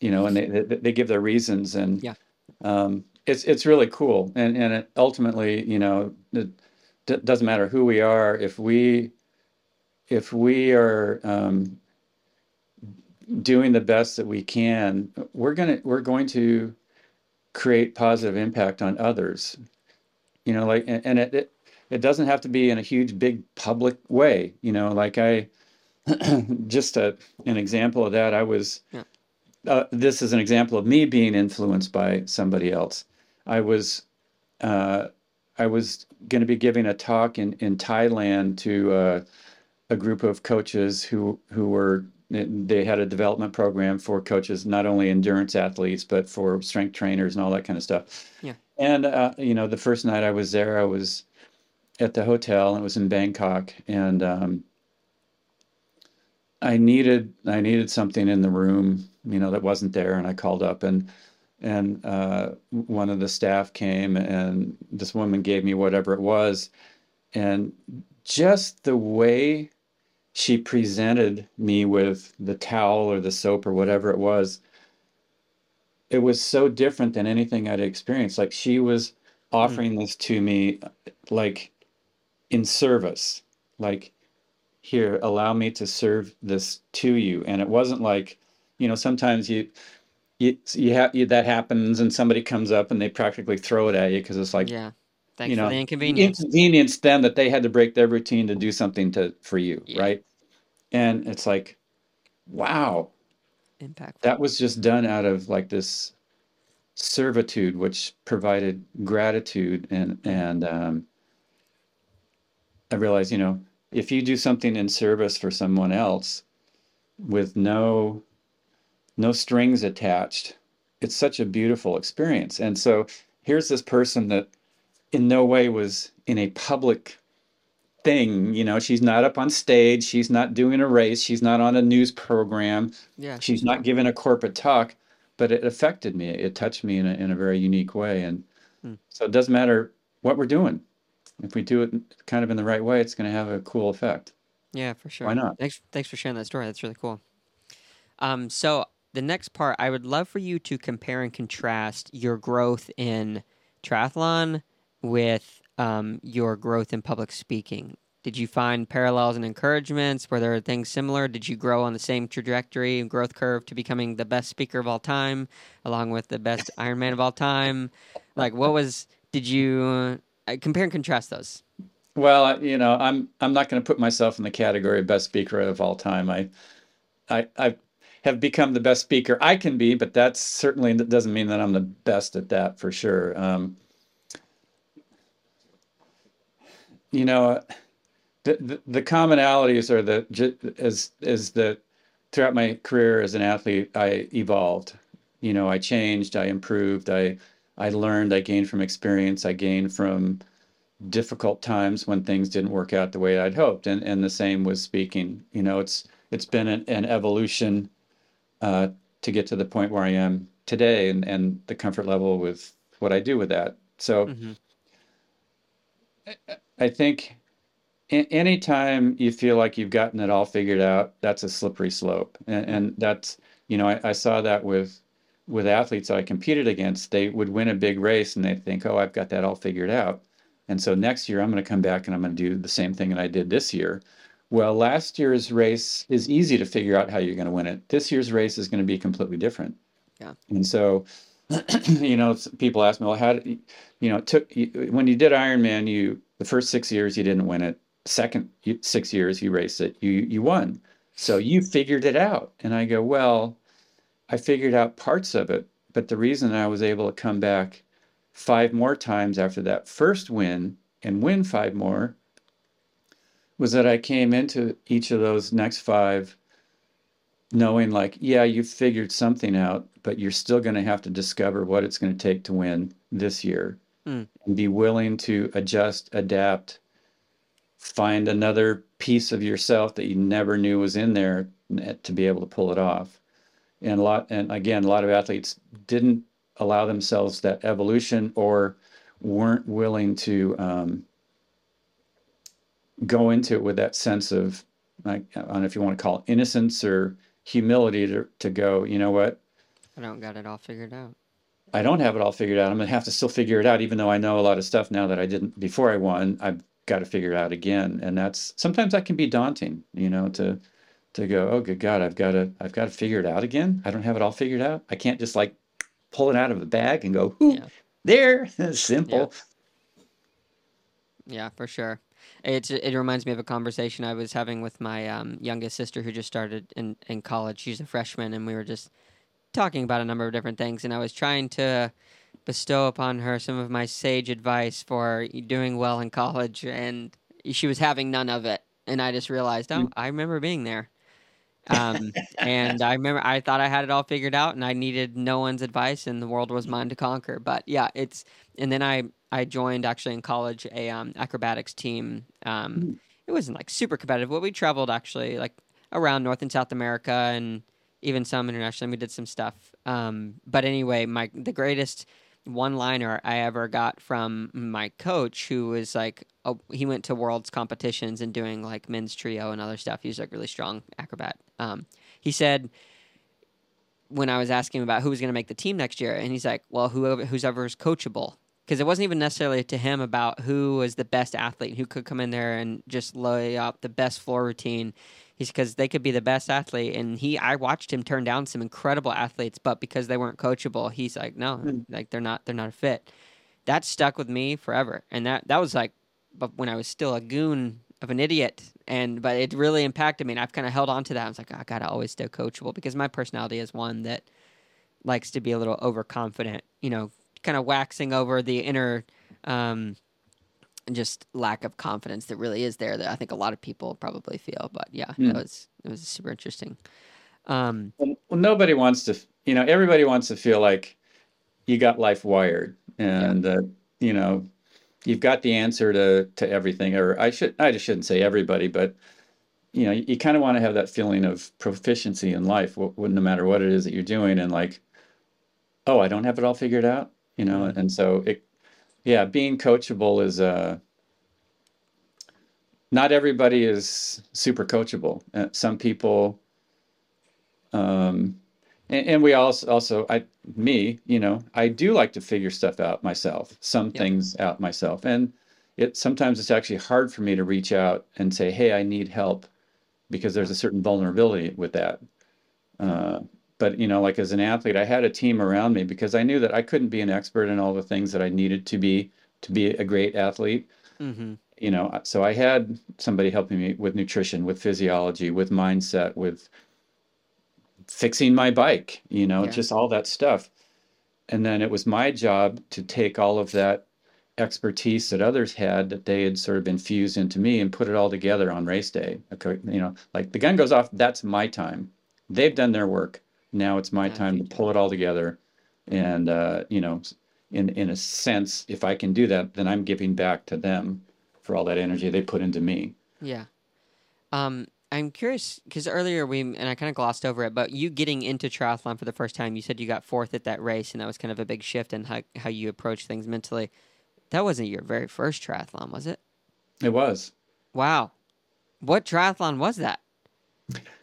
you know, and they they, they give their reasons, and yeah, um, it's it's really cool, and and it ultimately, you know, it d- doesn't matter who we are if we if we are um, doing the best that we can, we're gonna we're going to create positive impact on others. You know, like and, and it, it it doesn't have to be in a huge big public way. You know, like I [clears throat] just a, an example of that. I was. Yeah. Uh, this is an example of me being influenced by somebody else. I was uh, I was going to be giving a talk in in Thailand to uh, a group of coaches who who were they had a development program for coaches, not only endurance athletes, but for strength trainers and all that kind of stuff. Yeah. And, uh, you know, the first night I was there, I was at the hotel and it was in Bangkok. And um, I needed, I needed something in the room, you know, that wasn't there. And I called up and, and uh, one of the staff came and this woman gave me whatever it was. And just the way she presented me with the towel or the soap or whatever it was it was so different than anything i'd experienced like she was offering mm. this to me like in service like here allow me to serve this to you and it wasn't like you know sometimes you you, you have you, that happens and somebody comes up and they practically throw it at you because it's like yeah Thanks you know, for the inconvenience. Inconvenience them that they had to break their routine to do something to for you, yeah. right? And it's like, wow, impact. That was just done out of like this servitude, which provided gratitude and and um, I realized, you know, if you do something in service for someone else with no no strings attached, it's such a beautiful experience. And so here's this person that in no way was in a public thing. You know, she's not up on stage. She's not doing a race. She's not on a news program. Yeah. She's not giving a corporate talk, but it affected me. It touched me in a, in a very unique way. And hmm. so it doesn't matter what we're doing. If we do it kind of in the right way, it's going to have a cool effect. Yeah, for sure. Why not? Thanks, thanks for sharing that story. That's really cool. Um, so the next part, I would love for you to compare and contrast your growth in triathlon with um, your growth in public speaking? Did you find parallels and encouragements? Were there things similar? Did you grow on the same trajectory and growth curve to becoming the best speaker of all time, along with the best [laughs] Ironman of all time? Like, what was? Did you uh, compare and contrast those? Well, you know, I'm I'm not going to put myself in the category of best speaker of all time. I, I, I have become the best speaker I can be, but that certainly doesn't mean that I'm the best at that for sure. Um, you know, the, the, the commonalities are that as is that throughout my career as an athlete, I evolved. You know, I changed, I improved, I I learned, I gained from experience, I gained from difficult times when things didn't work out the way I'd hoped, and and the same with speaking. You know, it's it's been an, an evolution uh, to get to the point where I am today, and and the comfort level with what I do with that. So. Mm-hmm. I think anytime you feel like you've gotten it all figured out, that's a slippery slope. And, and that's, you know, I, I, saw that with with athletes I competed against. They would win a big race and they'd think, oh, I've got that all figured out. And so next year I'm going to come back and I'm going to do the same thing that I did this year. Well, last year's race is easy to figure out how you're going to win it. This year's race is going to be completely different. Yeah. And so, [clears throat] you know, people ask me, well, how did you, know, it took when you did Ironman, you the first six years you didn't win it. Second six years you raced it, you you won. So you figured it out. And I go, well, I figured out parts of it, but the reason I was able to come back five more times after that first win and win five more was that I came into each of those next five knowing like, yeah, you figured something out, but you're still going to have to discover what it's going to take to win this year Mm. and be willing to adjust, adapt, find another piece of yourself that you never knew was in there to be able to pull it off. And a lot, and again, a lot of athletes didn't allow themselves that evolution or weren't willing to um, go into it with that sense of, like, I don't know if you want to call it innocence or humility to, to go, you know what? I don't got it all figured out. I don't have it all figured out. I'm gonna have to still figure it out, even though I know a lot of stuff now that I didn't before I won. I've got to figure it out again, and that's sometimes that can be daunting, you know, to to go, oh good God, I've got to I've got to figure it out again. I don't have it all figured out. I can't just like pull it out of a bag and go, Ooh, Yeah. there, [laughs] simple. Yeah, for sure. It's it reminds me of a conversation I was having with my um, youngest sister who just started in in college. She's a freshman, and we were just talking about a number of different things. And I was trying to bestow upon her some of my sage advice for doing well in college, and she was having none of it. And I just realized, oh, I remember being there. Um, and I remember I thought I had it all figured out, and I needed no one's advice, and the world was mine to conquer. But yeah, it's and then I I joined actually in college a um, acrobatics team. Um, it wasn't like super competitive, but we traveled actually like around North and South America and even some internationally. We did some stuff. Um, but anyway, my the greatest one liner I ever got from my coach, who was like, oh, he went to world's competitions and doing like men's trio and other stuff. He was like really strong acrobat. Um, he said when I was asking him about who was going to make the team next year, and he's like, well, whoever who's ever is coachable. Because it wasn't even necessarily to him about who was the best athlete, who could come in there and just lay out the best floor routine. He's because they could be the best athlete, and he I watched him turn down some incredible athletes, but because they weren't coachable, he's like, no, Mm. like they're not they're not a fit. That stuck with me forever, and that that was like, but when I was still a goon of an idiot, and but it really impacted me, and I've kind of held on to that. I was like, I gotta always stay coachable because my personality is one that likes to be a little overconfident, you know, kind of waxing over the inner. Um, just lack of confidence that really is there that I think a lot of people probably feel. But yeah, Hmm. that was it was super interesting. Um, Well, nobody wants to, you know, everybody wants to feel like you got life wired and, uh, you know, you've got the answer to, to everything. Or I should, I just shouldn't say everybody, but, you know, you, you kind of want to have that feeling of proficiency in life, wh- no matter what it is that you're doing. And like, oh, I don't have it all figured out, you know? Mhm. And so it, yeah, being coachable is, uh, not everybody is super coachable. Uh, some people, um, and, and we also also I me, you know, I do like to figure stuff out myself, some Yeah. things out myself. And it sometimes it's actually hard for me to reach out and say, "Hey, I need help," because there's a certain vulnerability with that. Uh, but you know, like as an athlete, I had a team around me because I knew that I couldn't be an expert in all the things that I needed to be to be a great athlete hmm you know so i had somebody helping me with nutrition with physiology with mindset with fixing my bike you know Yeah. just all that stuff. And then it was my job to take all of that expertise that others had that they had sort of infused into me and put it all together on race day. Okay you know like the gun goes off that's my time. They've done their work. Now it's my Now time to pull it all together. And uh, you know in in a sense if i can do that then i'm giving back to them for all that energy they put into me. Yeah. Um, I'm curious because earlier we and I kind of glossed over it, but you getting into triathlon for the first time, you said you got fourth at that race, and that was kind of a big shift in how how you approach things mentally. That wasn't your very first triathlon, was it? it was Wow. What triathlon was that?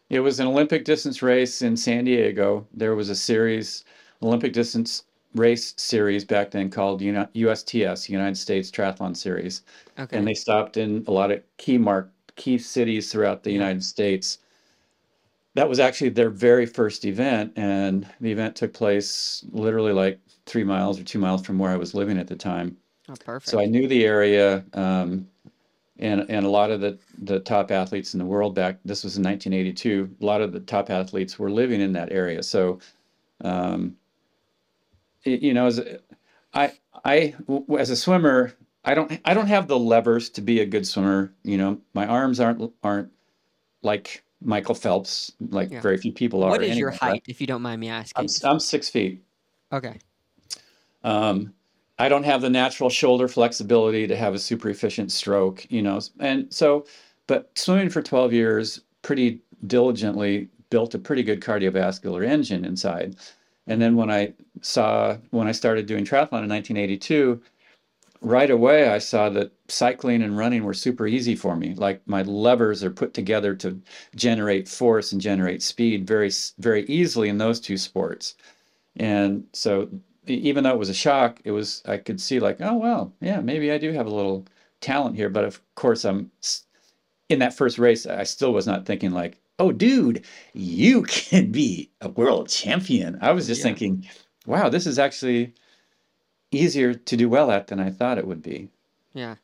it was an olympic distance race in san diego there was a series olympic distance race series back then called USTS, United States Triathlon Series, Okay. and they stopped in a lot of key mark key cities throughout the United States. That was actually their very first event, and the event took place literally like three miles or two miles from where I was living at the time. oh, perfect. So I knew the area, um, and and a lot of the the top athletes in the world back. This was in 1982. A lot of the top athletes were living in that area. So, um, y- you know, as a- I I w- as a swimmer, I don't I don't have the levers to be a good swimmer. You know, my arms aren't aren't like Michael Phelps, like Yeah. very few people are. what is your anyway, right? height, if you don't mind me asking? I'm I'm six feet. okay. Um, I don't have the natural shoulder flexibility to have a super efficient stroke, you know. And so, but swimming for 12 years pretty diligently built a pretty good cardiovascular engine inside. And then when I saw, when I started doing triathlon in 1982, right away I saw that cycling and running were super easy for me. Like my levers are put together to generate force and generate speed very, very easily in those two sports. And so even though it was a shock, it was I could see like, oh well, yeah, maybe I do have a little talent here. But of course, I'm in that first race. I still was not thinking like, oh, dude, you [laughs] can be a world champion. I was just Yeah. thinking, wow, this is actually easier to do well at than I thought it would be. Yeah.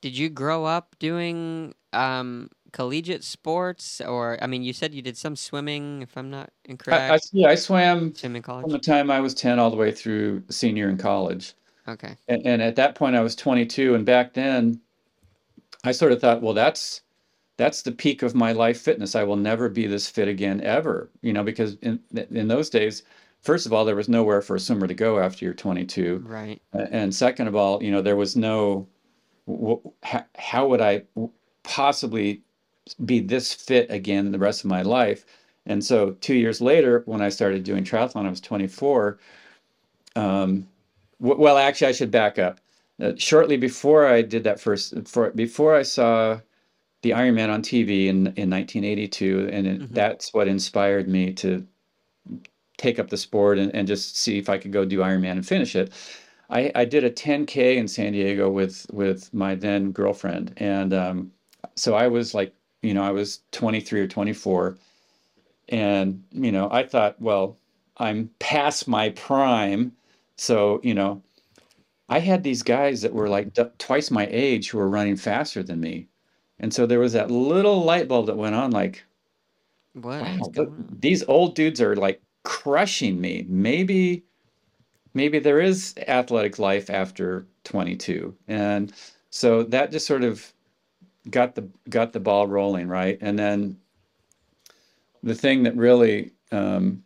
Did you grow up doing um, collegiate sports, or I mean, you said you did some swimming, if I'm not incorrect. I yeah, I swam Swim in from the time I was ten all the way through senior in college. Okay. and, and at that point I was 22 and back then I sort of thought well that's that's the peak of my life fitness I will never be this fit again ever you know because in in those days first of all there was nowhere for a swimmer to go after you're 22 Right. And second of all you know there was no how, would I possibly be this fit again the rest of my life and so two years later when I started doing triathlon I was 24 um, w- well, actually, I should back up. Uh, shortly before I did that first, for, before I saw the Ironman on TV in in 1982, and it, Mhm. that's what inspired me to take up the sport and, and just see if I could go do Ironman and finish it. I, I did a 10K in San Diego with with my then girlfriend, and um, so I was like, you know, I was 23 or 24, and you know, I thought, well, I'm past my prime, so you know, I had these guys that were like d- twice my age who were running faster than me, and so there was that little light bulb that went on, like, What wow, is look, going on? these old dudes are like crushing me. Maybe, maybe there is athletic life after 22, and so that just sort of got the got the ball rolling, right? And then the thing that really um,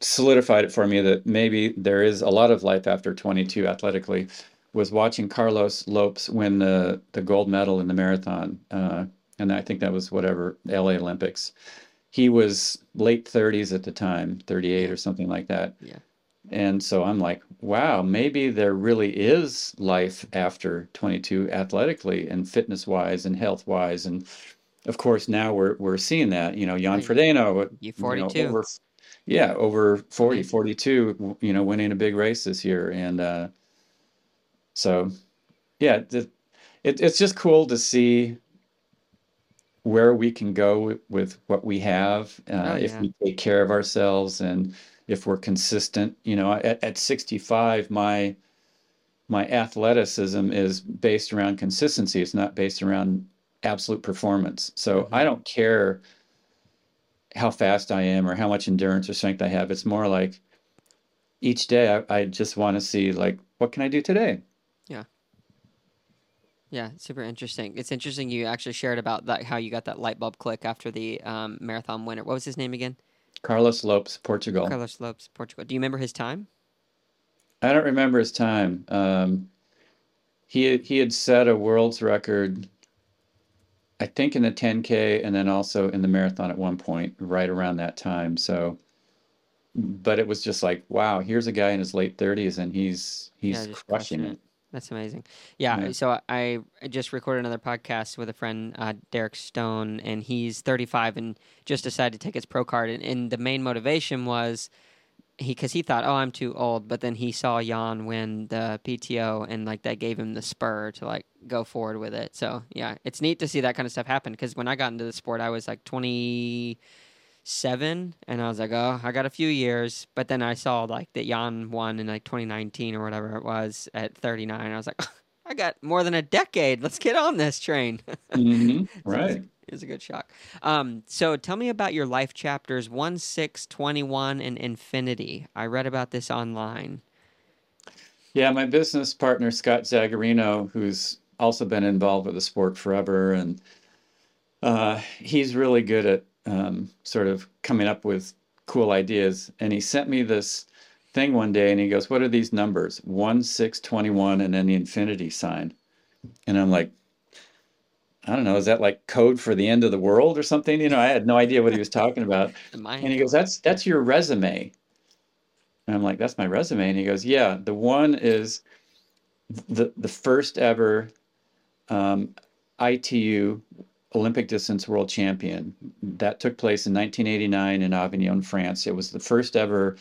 solidified it for me that maybe there is a lot of life after 22 athletically was watching Carlos Lopes win the the gold medal in the marathon, uh, and I think that was whatever LA Olympics. He was late 30s at the time, 38 or something like that. Yeah. And so I'm like, wow, maybe there really is life after 22 athletically and fitness wise and health wise. And of course, now we're we're seeing that. You know, Jan. Frodeno, You you know, 42. over, yeah, over 40, Amazing. 42, you know, winning a big race this year. And uh, so, yeah, the, it, it's just cool to see where we can go with, with what we have uh, Oh, if we take care of ourselves and if we're consistent. You know, at, at 65, my my athleticism is based around consistency. It's not based around absolute performance. So I Mhm. don't care how fast I am or how much endurance or strength I have. It's more like each day I, I just want to see like what can I do today? Yeah, super interesting. It's interesting you actually shared about that how you got that light bulb click after the um, marathon winner. What was his name again? Carlos Lopes, Portugal. Carlos Lopes, Portugal. Do you remember his time? I don't remember his time. Um, he he had set a world's record, I think in the 10K and then also in the marathon at one point, right around that time. So, but it was just like, wow, here's a guy in his late 30s and he's he's just crushing crushing it. That's amazing. Yeah. Yeah. So I I just recorded another podcast with a friend, uh, Derek Stone, and he's 35 and just decided to take his pro card. And, and the main motivation was he because he thought, oh, I'm too old, but then he saw Jan win the PTO, and like that gave him the spur to like go forward with it. So yeah, it's neat to see that kind of stuff happen. Because when I got into the sport, I was like 27, and I was like, oh, I got a few years. But then I saw like that Jan won in like 2019 or whatever it was at 39. I was like, [laughs] I got more than a decade. Let's get on this train. [laughs] hmm Right. It was a good shock. Um, so tell me about your life chapters 1, 6, 21, and infinity. I read about this online. Yeah, my business partner Scott Zagarino, who's also been involved with the sport forever, and uh, he's really good at um, sort of coming up with cool ideas. And he sent me this thing one day, and he goes, "What are these numbers? One, six, twenty-one, and then the infinity sign." And I'm like, I don't know, is that like code for the end of the world or something? You know, I had no idea what he was talking about. [laughs] And he goes, "That's that's your resume." And I'm like, "That's my resume." And he goes, "Yeah, the one is the the first ever um, ITU Olympic distance world champion. That took place in 1989 in Avignon, France. It was the first ever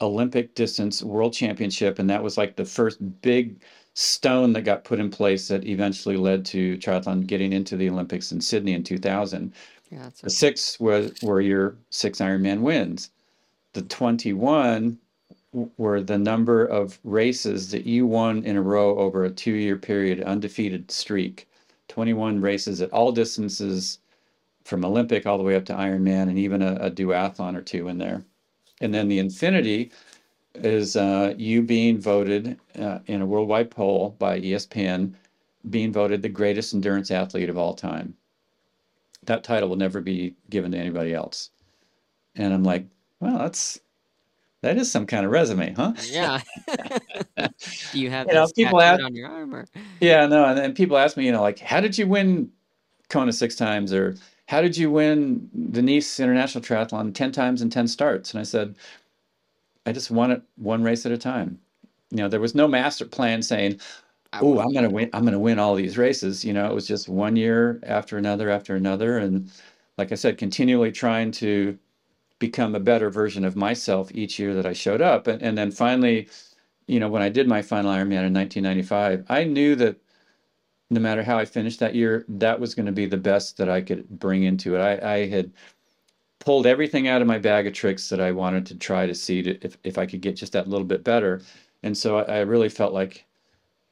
Olympic distance world championship, and that was like the first big stone that got put in place that eventually led to triathlon getting into the Olympics in Sydney in 2000. yeah, The six was were your six Ironman wins. The 21 were the number of races that you won in a row over a two year period, undefeated streak. 21 races at all distances from Olympic all the way up to Ironman and even a, a duathlon or two in there. And then the Infinity is uh, you being voted uh, in a worldwide poll by ESPN, being voted the greatest endurance athlete of all time that title will never be given to anybody else. And I'm like, well, that's that is some kind of resume, huh? yeah. [laughs] Do you have You know, people ask- on your arm or? Yeah, no, and then people ask me, you know, like, how did you win Kona six times, or how did you win the Nice International Triathlon ten times in ten starts? And I said, I just won it one race at a time. You know, there was no master plan saying, oh, I'm gonna win, I'm gonna win all these races. You know, it was just one year after another after another, and like I said, continually trying to become a better version of myself each year that I showed up, and and then finally, you know, when I did my final Ironman in 1995, I knew that no matter how I finished that year, that was going to be the best that I could bring into it. I, I had pulled everything out of my bag of tricks that I wanted to try to see to, if if I could get just that little bit better, and so I, I really felt like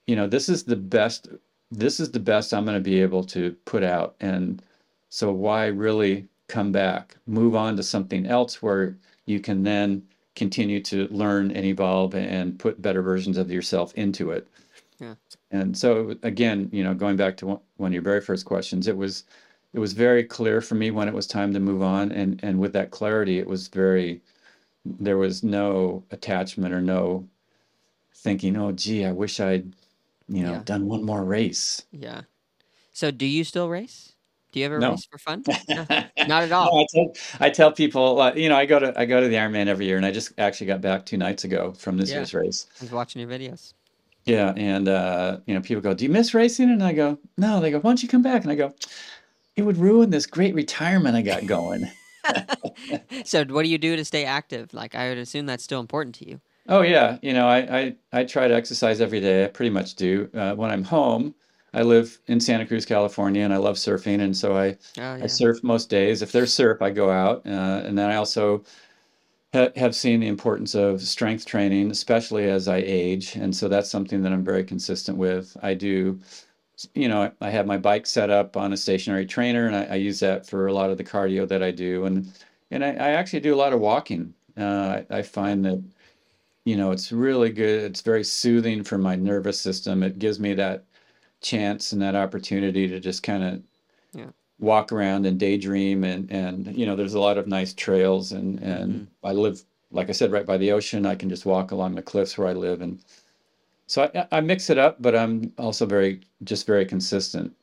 you know this is the best this is the best i'm going to be able to put out. And so why really come back move on to something else where you can then continue to learn and evolve and put better versions of yourself into it Yeah. and so again you know going back to one of your very first questions it was it was very clear for me when it was time to move on and and with that clarity it was very there was no attachment or no thinking oh gee i wish i'd you know Yeah. done one more race Yeah. So do you still race? Do you ever No. race for fun? [laughs] No, Not at all. No, I tell, I tell people, uh, you know, I go to I go to the Ironman every year, and I just actually got back two nights ago from this Yeah. year's race. I was watching your videos. Yeah, and uh, you know, people go, "Do you miss racing?" And I go, "No." They go, "Why don't you come back?" And I go, "It would ruin this great retirement I got going." [laughs] [laughs] so what do you do to stay active? Like I would assume that's still important to you. Oh yeah, you know, I, I I try to exercise every day. I pretty much do. Uh, when I'm home, I live in Santa Cruz, California, and I love surfing, and so I Oh I surf most days. If there's surf, I go out, uh, and then I also ha have seen the importance of strength training, especially as I age, and so that's something that I'm very consistent with. I do, you know, I have my bike set up on a stationary trainer, and I, I use that for a lot of the cardio that I do, and and I, I actually do a lot of walking. Uh, I, I find that you know, it's really good. It's very soothing for my nervous system. It gives me that chance and that opportunity to just kind of Yeah. walk around and daydream and and you know, there's a lot of nice trails and and I live like I said right by the ocean. I can just walk along the cliffs where I live and so I, I mix it up, but I'm also very just very consistent.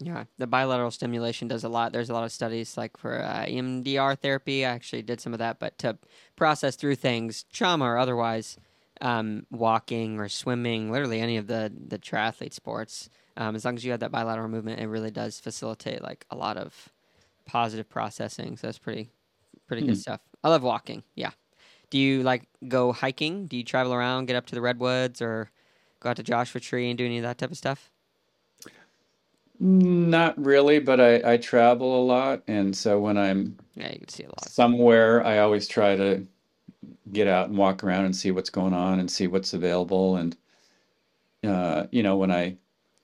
Yeah, the bilateral stimulation does a lot. There's a lot of studies like for uh, EMDR therapy. I actually did some of that, but to process through things, trauma or otherwise, um, walking or swimming, literally any of the the triathlete sports, um, as long as you have that bilateral movement, it really does facilitate like a lot of positive processing. So that's pretty pretty good Hmm. stuff. I love walking. Yeah. Do you like go hiking? Do you travel around, get up to the redwoods, or go out to Joshua Tree and do any of that type of stuff? Not really, but I, I travel a lot, and so when I'm Yeah, you can see a lot. somewhere, I always try to get out and walk around and see what's going on and see what's available. And uh, you know, when I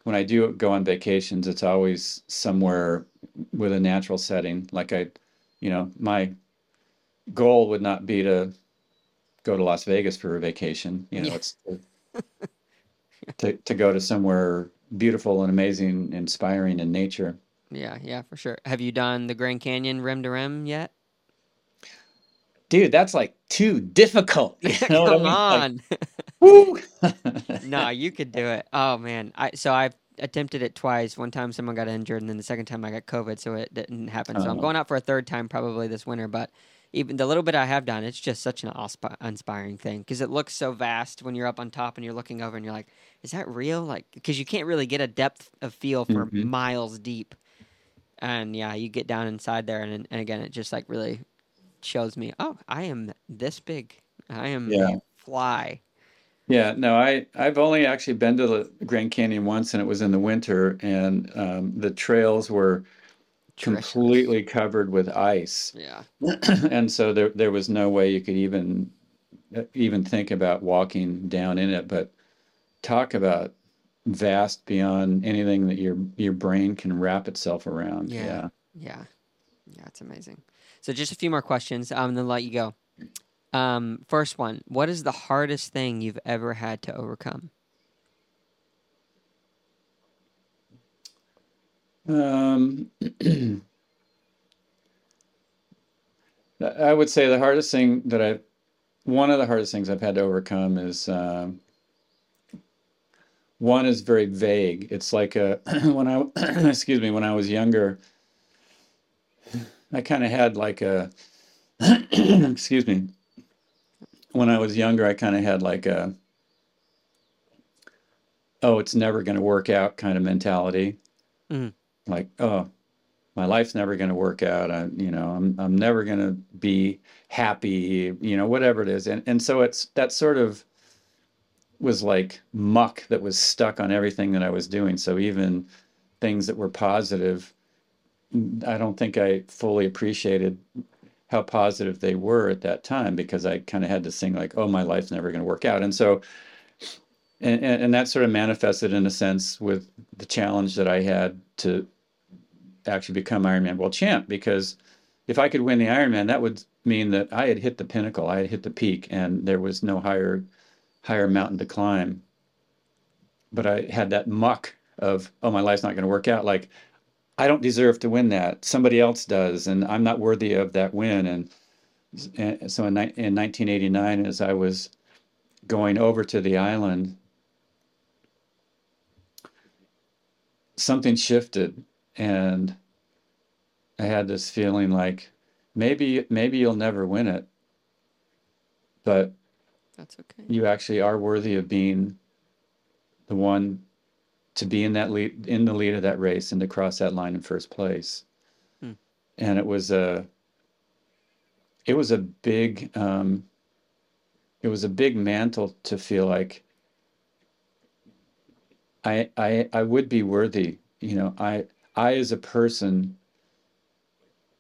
when I do go on vacations, it's always somewhere with a natural setting. Like I, you know, my goal would not be to go to Las Vegas for a vacation. You know, Yeah. it's to to go to somewhere beautiful and amazing, inspiring in nature. Yeah, yeah, for sure. Have you done the Grand Canyon rim to rim yet? Dude, that's like too difficult. [laughs] You [laughs] know what I Come mean? Like, on. [laughs] woo! No, you could do it. Oh man, I so I've attempted it twice. One time someone got injured, and then the second time I got COVID, so it didn't happen. So I'm Oh. going out for a third time probably this winter. But even the little bit I have done, it's just such an ausp- inspiring thing because it looks so vast when you're up on top and you're looking over and you're like, is that real? Like because you can't really get a depth of feel for Mhm. miles deep. And yeah, you get down inside there, and and again, it just like really shows me, oh, I am this big. I am Yeah. fly. Yeah, no, I I've only actually been to the Grand Canyon once, and it was in the winter, and um, the trails were Treacherous. completely covered with ice, Yeah. [clears throat] and so there there was no way you could even uh, even think about walking down in it. But talk about vast beyond anything that your your brain can wrap itself around. Yeah. Yeah. Yeah. Yeah, it's amazing. So just a few more questions, um, and then let you go. Um, first one, what is the hardest thing you've ever had to overcome? Um, [clears throat] I would say the hardest thing that I, one of the hardest things I've had to overcome is, um, one is very vague. It's like a, [clears throat] when I, [clears throat] excuse me, when I was younger, I kind of had like a, [clears throat] excuse me, when I was younger, I kind of had like a, oh, it's never going to work out kind of mentality. Mhm. Like, oh, my life's never going to work out. I, you know, I'm I'm never going to be happy, you know, whatever it is. And and so it's that sort of was like muck that was stuck on everything that I was doing. So even things that were positive, I don't think I fully appreciated how positive they were at that time because I kind of had to sing like, oh, my life's never going to work out. And so and, and, and that sort of manifested in a sense with the challenge that I had to actually become Ironman World Champ because if I could win the Ironman, that would mean that I had hit the pinnacle, I had hit the peak, and there was no higher higher mountain to climb. But I had that muck of, oh, my life's not going to work out. Like, I don't deserve to win that. Somebody else does, and I'm not worthy of that win. And, and so in, in 1989, as I was going over to the island, something shifted and I had this feeling like maybe maybe you'll never win it, but That's okay. you actually are worthy of being the one to be in that lead in the lead of that race and to cross that line in first place. Hmm. And it was a it was a big um, it was a big mantle to feel like I I I would be worthy. You know, I I as a person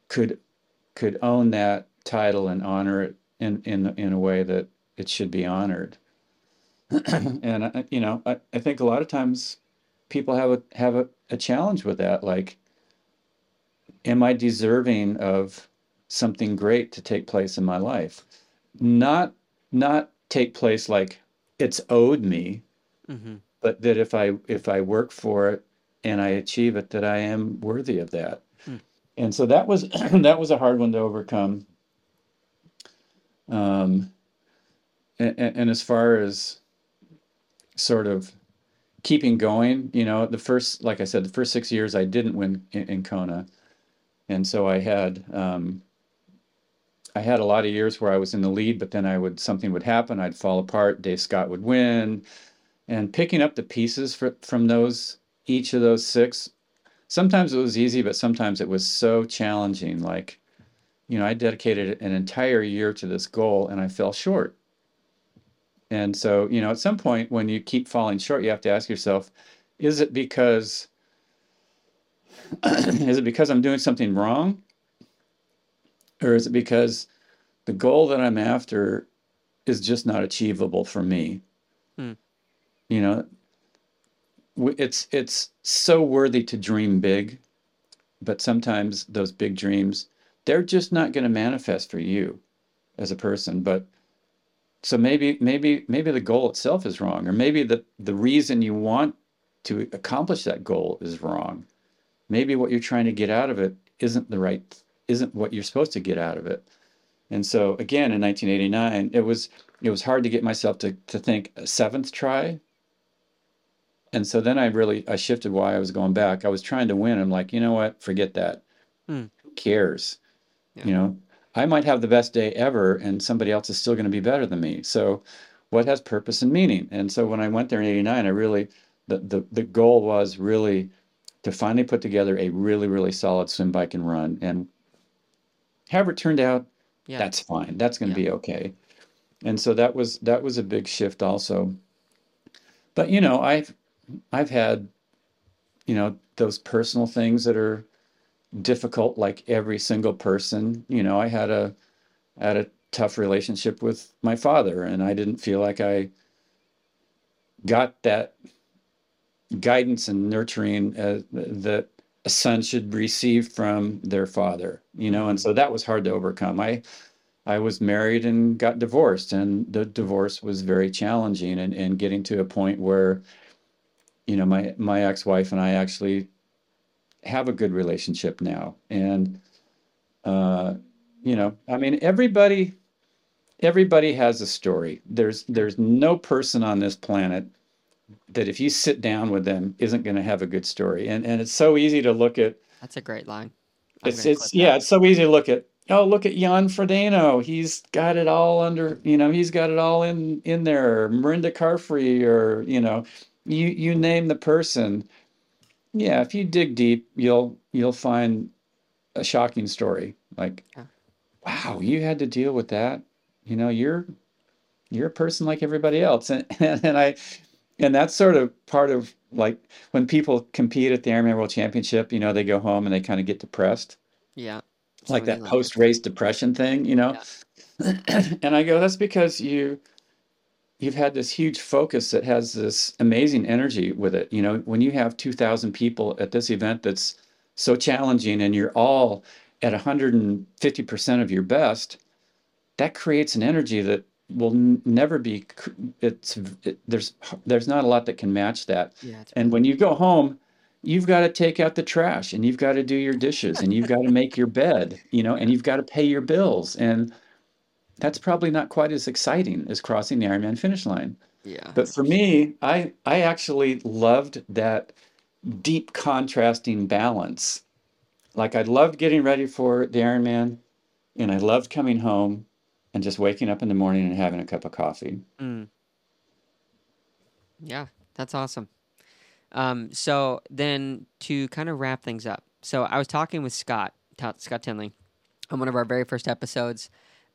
could could own that title and honor it in in in a way that it should be honored. [clears throat] and you know, I, I think a lot of times people have a have a, a challenge with that. Like, am I deserving of something great to take place in my life? Not not take place like it's owed me, hmm but that if I if I work for it and I achieve it, that I am worthy of that. Hmm. And so that was [clears throat] that was a hard one to overcome. Um, and, and as far as sort of keeping going, you know, the first, like I said, the first six years I didn't win in, in Kona, and so I had um, I had a lot of years where I was in the lead, but then I would something would happen, I'd fall apart, Dave Scott would win, and picking up the pieces for, from those each of those six, sometimes it was easy, but sometimes it was so challenging. Like, you know, I dedicated an entire year to this goal and I fell short. And so, you know, at some point when you keep falling short, you have to ask yourself, is it because [clears throat] is it because I'm doing something wrong? Or is it because the goal that I'm after is just not achievable for me? Hmm. You know, it's it's so worthy to dream big, but sometimes those big dreams they're just not going to manifest for you as a person. But so maybe maybe maybe the goal itself is wrong, or maybe the the reason you want to accomplish that goal is wrong. Maybe what you're trying to get out of it isn't the right isn't what you're supposed to get out of it. And so again in 1989, it was it was hard to get myself to to think a seventh try. And so then I really I shifted why I was going back. I was trying to win. I'm like, you know what? Forget that. Hmm. Who cares? Yeah. You know, I might have the best day ever and somebody else is still going to be better than me. So what has purpose and meaning? And so when I went there in 89, I really the the, the goal was really to finally put together a really, really solid swim, bike, and run. And however it turned out, yeah. that's fine. That's going to yeah. be okay. And so that was that was a big shift also. But you know, I've I've had you know those personal things that are difficult like every single person. You know, I had a had a tough relationship with my father and I didn't feel like I got that guidance and nurturing uh, that a son should receive from their father you know and so that was hard to overcome i i was married and got divorced and the divorce was very challenging and, and getting to a point where you know my my ex-wife and i actually have a good relationship now and uh you know i mean everybody everybody has a story there's there's no person on this planet that if you sit down with them isn't going to have a good story. And and it's so easy to look at. That's a great line. I'm it's it's yeah, it's so easy to look at. Oh, look at Jan Frodeno. He's got it all under. You know, he's got it all in in there. Mirinda Carfrae, or you know, you you name the person. Yeah, if you dig deep, you'll you'll find a shocking story. Like, yeah. wow, you had to deal with that. You know, you're you're a person like everybody else, and [laughs] and, and I and that's sort of part of like when people compete at the Ironman World Championship, you know, they go home and they kind of get depressed. Yeah. It's like that post race depression thing, you know? Yeah. [clears throat] and I go, that's because you you've had this huge focus that has this amazing energy with it. You know, when you have 2,000 people at this event that's so challenging and you're all at 150% of your best, that creates an energy that will n- never be it's it, there's there's not a lot that can match that. Yeah, and when you go home you've got to take out the trash and you've got to do your dishes and you've got to make your bed you know and you've got to pay your bills. And that's probably not quite as exciting as crossing the ironman finish line yeah but for me i i actually loved that deep contrasting balance like i loved getting ready for the ironman and i loved coming home and just waking up in the morning and having a cup of coffee. Mm. Yeah, that's awesome. Um, so then to kind of wrap things up, so I was talking with Scott Scott Tinley on one of our very first episodes,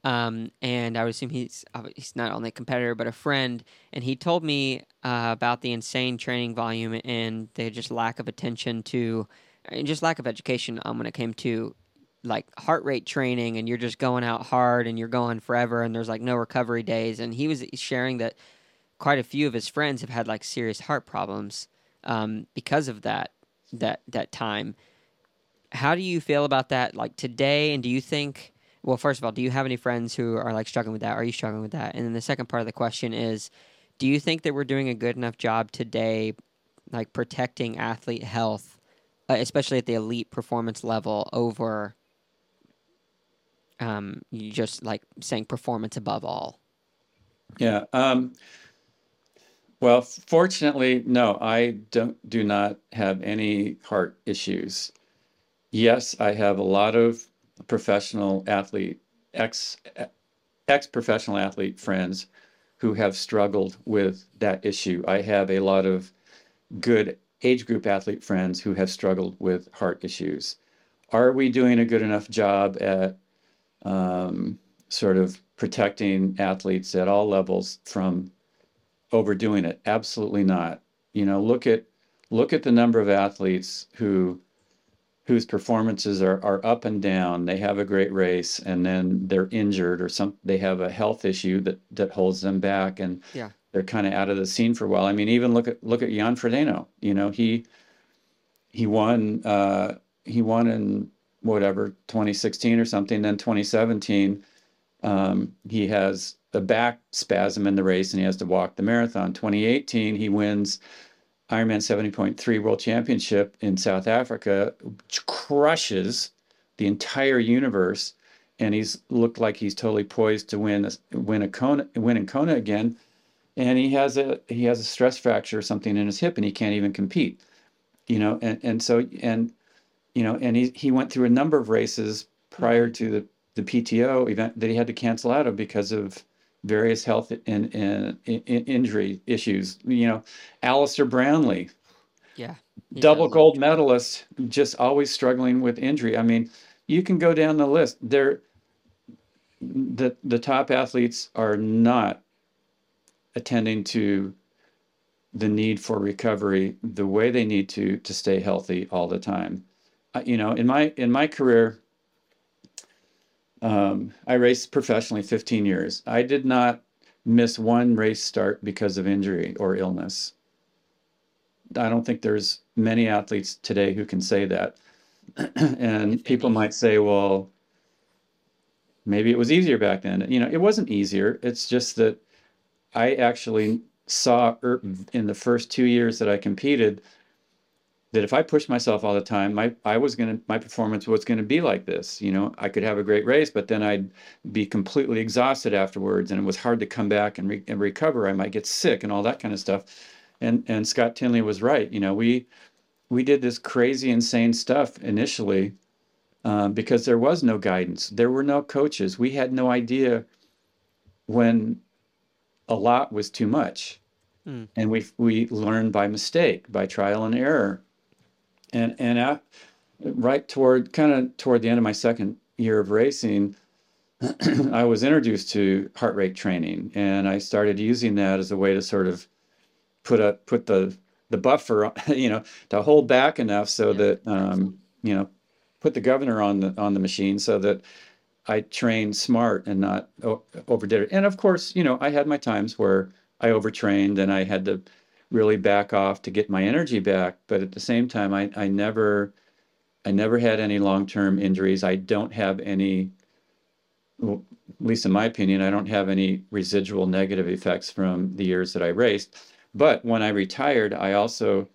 um, and I would assume he's uh, he's not only a competitor but a friend, and he told me uh, about the insane training volume and the just lack of attention to, and just lack of education um, when it came to like heart rate training. And you're just going out hard and you're going forever and there's like no recovery days. And he was sharing that quite a few of his friends have had like serious heart problems um, because of that that that time. How do you feel about that like today? And do you think well first of all do you have any friends who are like struggling with that are you struggling with that and then the second part of the question is do you think that we're doing a good enough job today like protecting athlete health uh, especially at the elite performance level over um, you just like saying performance above all. Yeah. Um, well, fortunately, no, I don't do not have any heart issues. Yes, I have a lot of professional athlete, ex ex professional athlete friends who have struggled with that issue. I have a lot of good age group athlete friends who have struggled with heart issues. Are we doing a good enough job at um, sort of protecting athletes at all levels from overdoing it. Absolutely not. You know, look at look at the number of athletes who whose performances are, are up and down. They have a great race and then they're injured or some they have a health issue that that holds them back and yeah. they're kind of out of the scene for a while. I mean, even look at look at Jan Frodeno. You know, he he won uh, he won in whatever 2016 or something. Then 2017, um, he has a back spasm in the race and he has to walk the marathon. 2018, he wins Ironman 70.3 World Championship in South Africa, crushes the entire universe. And he's looked like he's totally poised to win win a Kona win in Kona again. And he has a he has a stress fracture or something in his hip and he can't even compete. You know, and, and so and you know, and he he went through a number of races prior to the the PTO event that he had to cancel out of because of various health and, and, and injury issues. You know, Alistair Brownlee, yeah, double gold medalist, just always struggling with injury. I mean, you can go down the list. There, the the top athletes are not attending to the need for recovery the way they need to to stay healthy all the time. You know, in my in my career, um, I raced professionally 15 years. I did not miss one race start because of injury or illness. I don't think there's many athletes today who can say that. [clears throat] and people might say, well, maybe it was easier back then. You know, it wasn't easier. It's just that I actually saw er, in the first two years that I competed that if I pushed myself all the time, my I was gonna my performance was gonna be like this. You know, I could have a great race, but then I'd be completely exhausted afterwards, and it was hard to come back and, re- and recover. I might get sick and all that kind of stuff. And and Scott Tinley was right. You know, we we did this crazy, insane stuff initially uh, because there was no guidance. There were no coaches. We had no idea when a lot was too much. Mm. And we we learned by mistake, by trial and error and and at, right toward kind of toward the end of my second year of racing [clears throat] i was introduced to heart rate training and i started using that as a way to sort of put a put the the buffer [laughs] you know to hold back enough so yeah, that um, you know put the governor on the on the machine so that i trained smart and not overdid it. And of course you know i had my times where i overtrained and i had to really back off to get my energy back. But at the same time, I, I never I never had any long term injuries. I don't have any, well, at least in my opinion, I don't have any residual negative effects from the years that I raced. But when I retired, I also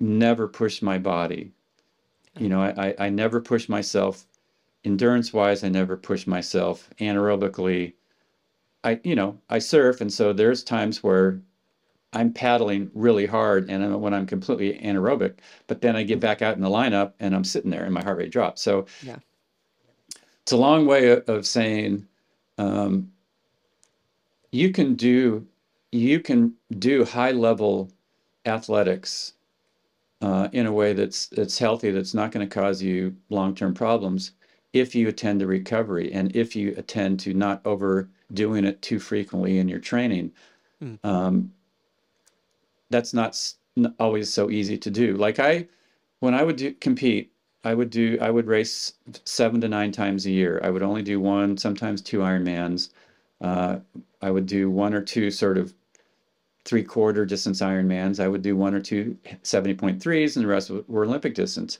never pushed my body. You know, I, I never pushed myself endurance wise. I never pushed myself anaerobically. I, you know, I surf. And so there's times where I'm paddling really hard and I'm, when I'm completely anaerobic, but then I get back out in the lineup and I'm sitting there and my heart rate drops. So yeah. it's a long way of saying um, you can do you can do high level athletics uh, in a way that's that's healthy, that's not going to cause you long term problems if you attend to recovery and if you attend to not overdoing it too frequently in your training. Mm. Um, that's not always so easy to do. Like I, when I would do, compete, I would do I would race seven to nine times a year. I would only do one, sometimes two Ironmans. Uh, I would do one or two sort of three quarter distance Ironmans. I would do one or two 70.3s, and the rest were Olympic distance.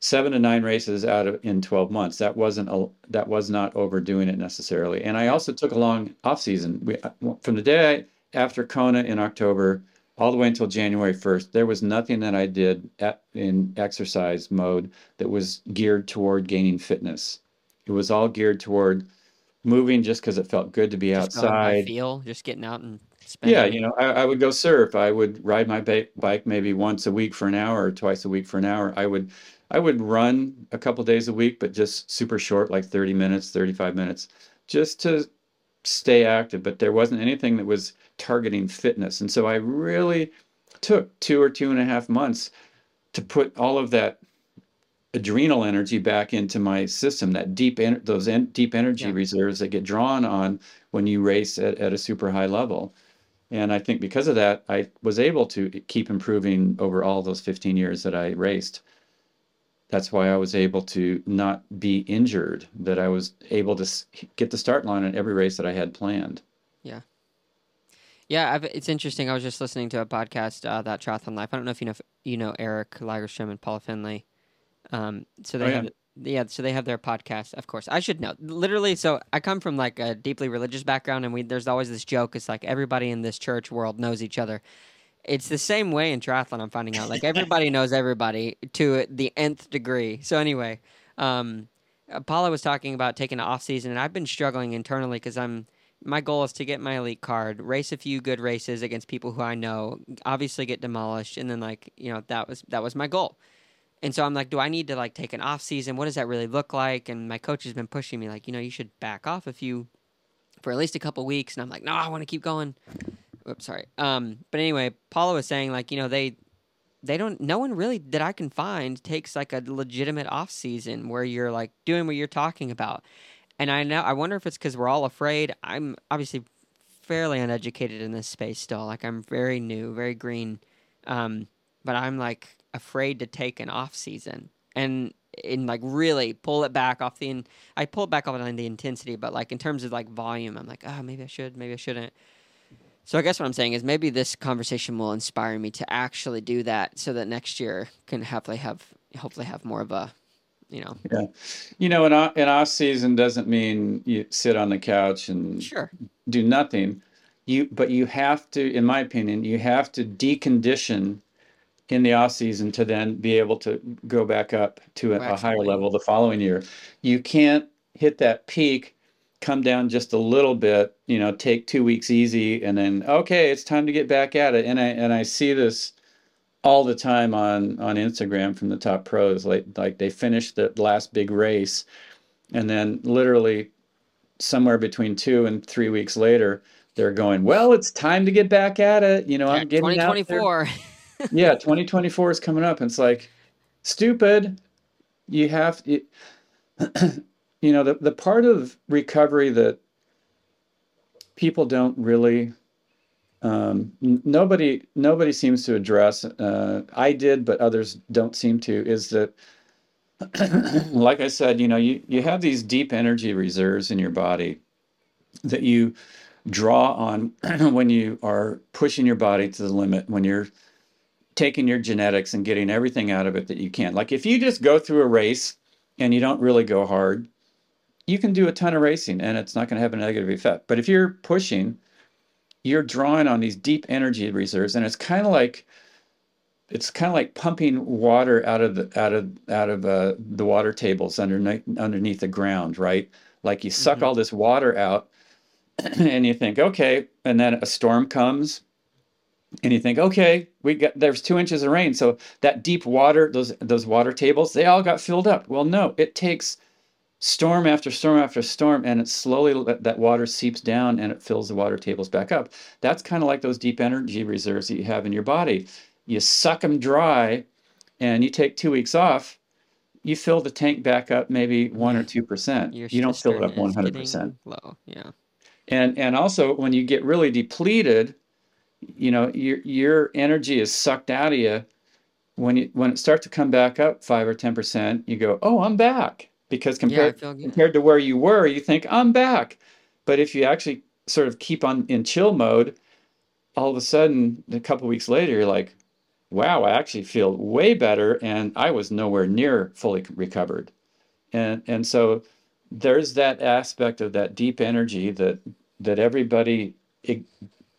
Seven to nine races out of in 12 months. That wasn't a, that was not overdoing it necessarily. And I also took a long off season. We, from the day I, after Kona in October all the way until January 1st, there was nothing that I did at, in exercise mode that was geared toward gaining fitness. It was all geared toward moving just because it felt good to be just outside. Feel just getting out and spending. yeah, you know, I, I, would go surf. I would ride my ba- bike maybe once a week for an hour or twice a week for an hour. I would I would run a couple days a week, but just super short, like 30 minutes, 35 minutes, just to stay active. But there wasn't anything that was targeting fitness. And so I really took two or two and a half months to put all of that adrenal energy back into my system that deep en- those en- deep energy Yeah. reserves that get drawn on when you race at, at a super high level and i think because of that i was able to keep improving over all those 15 years that i raced that's why i was able to not be injured that i was able to get the start line in every race that i had planned Yeah, I've, it's interesting. I was just listening to a podcast uh, that Triathlon Life. I don't know if you know if you know Eric Lagerstrom and Paula Findlay. Um, so they Oh, yeah. have yeah, so they have their podcast. Of course, I should know. Literally, so I come from like a deeply religious background, and we there's always this joke. It's like everybody in this church world knows each other. It's the same way in triathlon. I'm finding out like everybody knows everybody to the nth degree. So anyway, um, Paula was talking about taking an off season, and I've been struggling internally because I'm my goal is to get my elite card, race a few good races against people who I know, obviously get demolished, and then like you know that was that was my goal. And so I'm like, do I need to like take an off season? What does that really look like? And my coach has been pushing me like, you know, you should back off a few for at least a couple weeks. And I'm like, no, I want to keep going. Oops, sorry. Um, but anyway, Paula was saying like, you know, they they don't no one really that I can find takes like a legitimate off season where you're like doing what you're talking about. And I know I wonder if it's because we're all afraid. I'm obviously fairly uneducated in this space still. Like I'm very new, very green. Um, but I'm like afraid to take an off season and and like really pull it back off the in, I pull it back off on the intensity, but like in terms of like volume, I'm like, oh, maybe I should, maybe I shouldn't. So I guess what I'm saying is maybe this conversation will inspire me to actually do that, so that next year can hopefully have hopefully have more of a, you know, yeah. You know an, o- an off season doesn't mean you sit on the couch and sure, do nothing. You but you have to in my opinion you have to decondition in the off season to then be able to go back up to a, a higher level the following year. You can't hit that peak come down just a little bit you know take two weeks easy and then okay it's time to get back at it. And i and i see this all the time on on instagram from the top pros like like they finish the last big race and then literally somewhere between two and three weeks later they're going well it's time to get back at it. You know i'm getting out there. 2024. [laughs] yeah 2024 is coming up. And it's like stupid. You have you, [clears throat] you know the, the part of recovery that people don't really um, n- nobody nobody seems to address uh, i did but others don't seem to is that [clears throat] like i said you know you, you have these deep energy reserves in your body that you draw on [clears throat] when you are pushing your body to the limit when you're taking your genetics and getting everything out of it that you can. Like if you just go through a race and you don't really go hard you can do a ton of racing and it's not going to have a negative effect. But if you're pushing you're drawing on these deep energy reserves and it's kind of like it's kind of like pumping water out of the out of out of uh, the water tables underneath underneath the ground right? Like you suck Mhm. all this water out [clears throat] and you think okay and then a storm comes and you think okay we got there's two inches of rain. So that deep water those those water tables they all got filled up. Well no it takes storm after storm after storm and it slowly that, that water seeps down and it fills the water tables back up. That's kind of like those deep energy reserves that you have in your body. You suck them dry and you take two weeks off you fill the tank back up maybe one or two percent. You don't fill it up 100 percent. Low, yeah. and and also when you get really depleted you know your your energy is sucked out of you when you when it starts to come back up five or ten percent you go oh i'm back because compared good. compared to where you were you think i'm back but if you actually sort of keep on in chill mode all of a sudden a couple weeks later you're like wow i actually feel way better and i was nowhere near fully recovered and and so there's that aspect of that deep energy that that everybody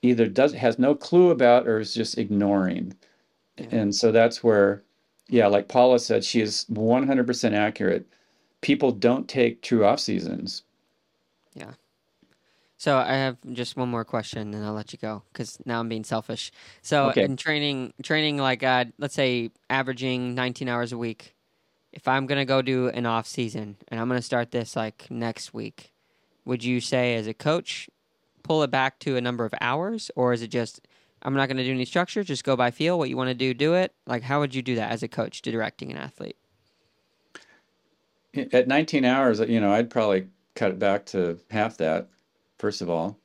either does has no clue about or is just ignoring Yeah. and so that's where yeah like paula said she is 100% accurate people don't take true off seasons Yeah. So I have just one more question, and I'll let you go because now I'm being selfish. So Okay. in training, training like uh, let's say averaging 19 hours a week. If I'm gonna go do an off season and I'm gonna start this like next week, would you say as a coach, pull it back to a number of hours, or is it just I'm not gonna do any structure, just go by feel. What you want to do, do it. Like how would you do that as a coach to directing an athlete? At 19 hours, you know, I'd probably cut it back to half that, first of all.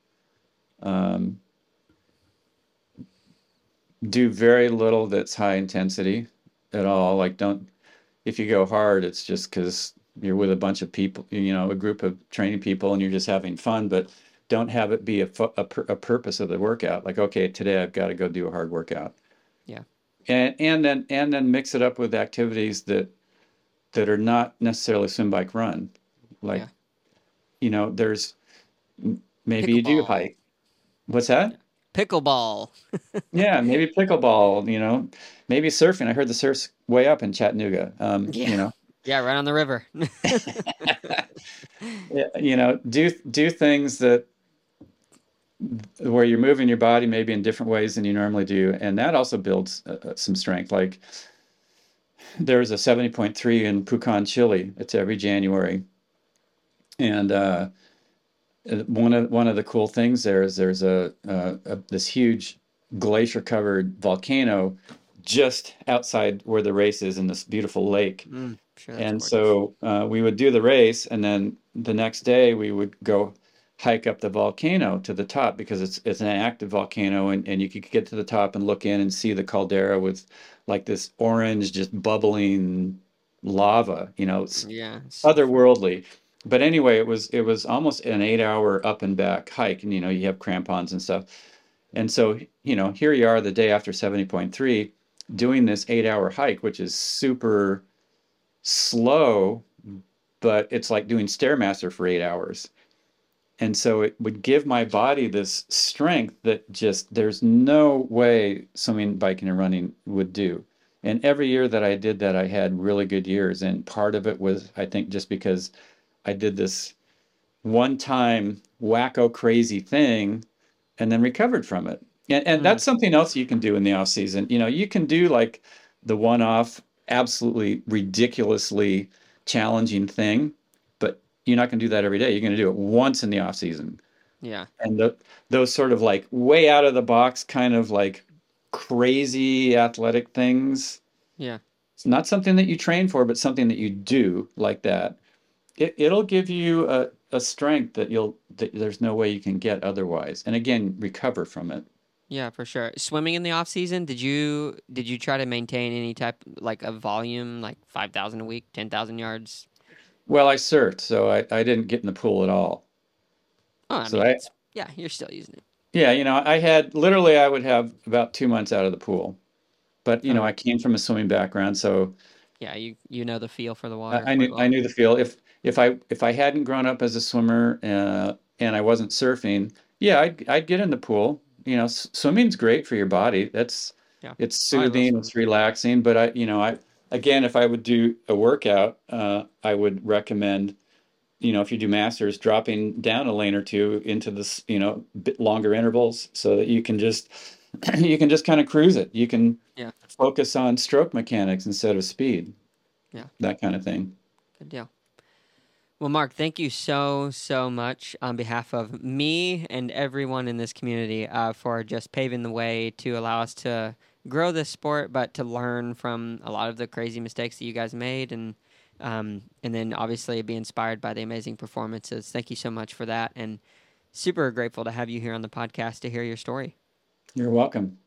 Um, do very little that's high intensity at all. Like, don't, if you go hard, it's just because you're with a bunch of people, you know, a group of training people and you're just having fun, but don't have it be a, a, a purpose of the workout. Like, okay, today I've got to go do a hard workout. Yeah. And, and then, and then mix it up with activities that, that are not necessarily swim, bike, run. Like, yeah. you know, there's maybe you do hike. What's that? Pickleball. [laughs] yeah, maybe pickleball. You know, maybe surfing. I heard the surf's way up in Chattanooga. Um, yeah. You know. Yeah, right on the river. [laughs] [laughs] yeah, you know, do do things that where you're moving your body maybe in different ways than you normally do, and that also builds uh, uh some strength. Like there's a 70.3 in Pucón, Chile. It's every January, and uh, one of one of the cool things there is there's a, a, a this huge glacier covered volcano just outside where the race is in this beautiful lake. Mm, sure and so uh, we would do the race, and then the next day we would go hike up the volcano to the top because it's it's an active volcano, and, and you could get to the top and look in and see the caldera with like this orange, just bubbling lava. You know, it's yeah, otherworldly but anyway, it was it was almost an eight hour up and back hike, and you know you have crampons and stuff, and so you know here you are the day after seventy point three, doing this eight hour hike, which is super slow, but it's like doing stairmaster for eight hours, and so it would give my body this strength that just there's no way swimming, biking, and running would do. And every year that I did that, I had really good years, and part of it was I think just because I did this one time wacko crazy thing and then recovered from it. And, and mm. that's something else you can do in the off season. You know, you can do like the one off, absolutely ridiculously challenging thing, you're not going to do that every day. You're going to do it once in the off season. Yeah. And the, those sort of like way out of the box kind of like crazy athletic things. Yeah. It's not something that you train for, but something that you do like that it, it'll give you a, a strength that you'll that there's no way you can get otherwise and again recover from it yeah for sure swimming in the off season did you did you try to maintain any type like of volume like 5000 a week 10000 yards well i surfed so I, I didn't get in the pool at all oh, I so mean, I, yeah you're still using it yeah you know i had literally i would have about two months out of the pool but you know i came from a swimming background so yeah you you know the feel for the water i, I knew well. i knew the feel if if I if I hadn't grown up as a swimmer uh, and I wasn't surfing, yeah, I'd I'd get in the pool. You know, s- swimming's great for your body. That's yeah. it's soothing, it's relaxing. But I, you know, I again, if I would do a workout, uh, I would recommend, you know, if you do masters, dropping down a lane or two into this, you know, bit longer intervals, so that you can just [clears throat] you can just kind of cruise it. You can yeah. focus on stroke mechanics instead of speed. Yeah, that kind of thing. Good deal. Well, Mark, thank you so, so much on behalf of me and everyone in this community uh, for just paving the way to allow us to grow this sport, but to learn from a lot of the crazy mistakes that you guys made and um, and then obviously be inspired by the amazing performances. Thank you so much for that. And super grateful to have you here on the podcast to hear your story. You're welcome.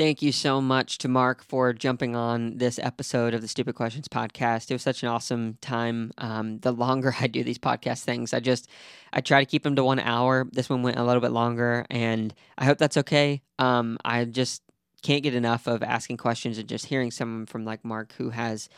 Thank you so much to Mark for jumping on this episode of the Stupid Questions podcast. It was such an awesome time. Um, the longer [laughs] I do these podcast things, I just I try to keep them to one hour. This one went a little bit longer, and I hope that's okay. Um, I just can't get enough of asking questions and just hearing someone from like Mark who has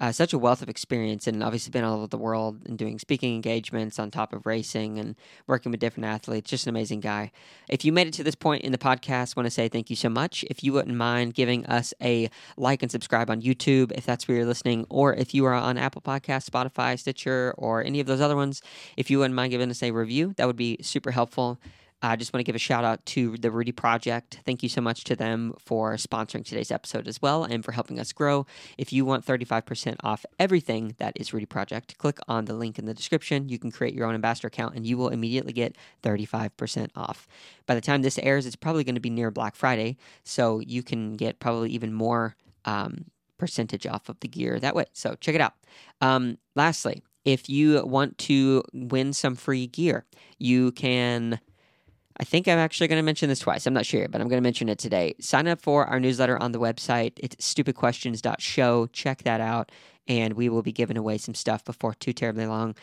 uh, such a wealth of experience and obviously been all over the world and doing speaking engagements on top of racing and working with different athletes. Just an amazing guy. If you made it to this point in the podcast, want to say thank you so much. If you wouldn't mind giving us a like and subscribe on YouTube, if that's where you're listening, or if you are on Apple Podcast, Spotify, Stitcher, or any of those other ones, if you wouldn't mind giving us a review, that would be super helpful. I just want to give a shout out to the Rudy Project. Thank you so much to them for sponsoring today's episode as well and for helping us grow. If you want 35% off everything that is Rudy Project, click on the link in the description. You can create your own ambassador account and you will immediately get 35% off. By the time this airs, it's probably going to be near Black Friday, so you can get probably even more um, percentage off of the gear that way. So check it out. Um, lastly, if you want to win some free gear, you can. I think I'm actually going to mention this twice. I'm not sure, but I'm going to mention it today. Sign up for our newsletter on the website. It's stupidquestions.show. Check that out, and we will be giving away some stuff before too terribly long.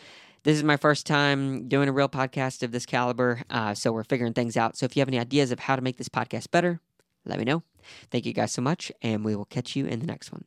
This is my first time doing a real podcast of this caliber, uh, so we're figuring things out. So if you have any ideas of how to make this podcast better, let me know. Thank you guys so much, and we will catch you in the next one.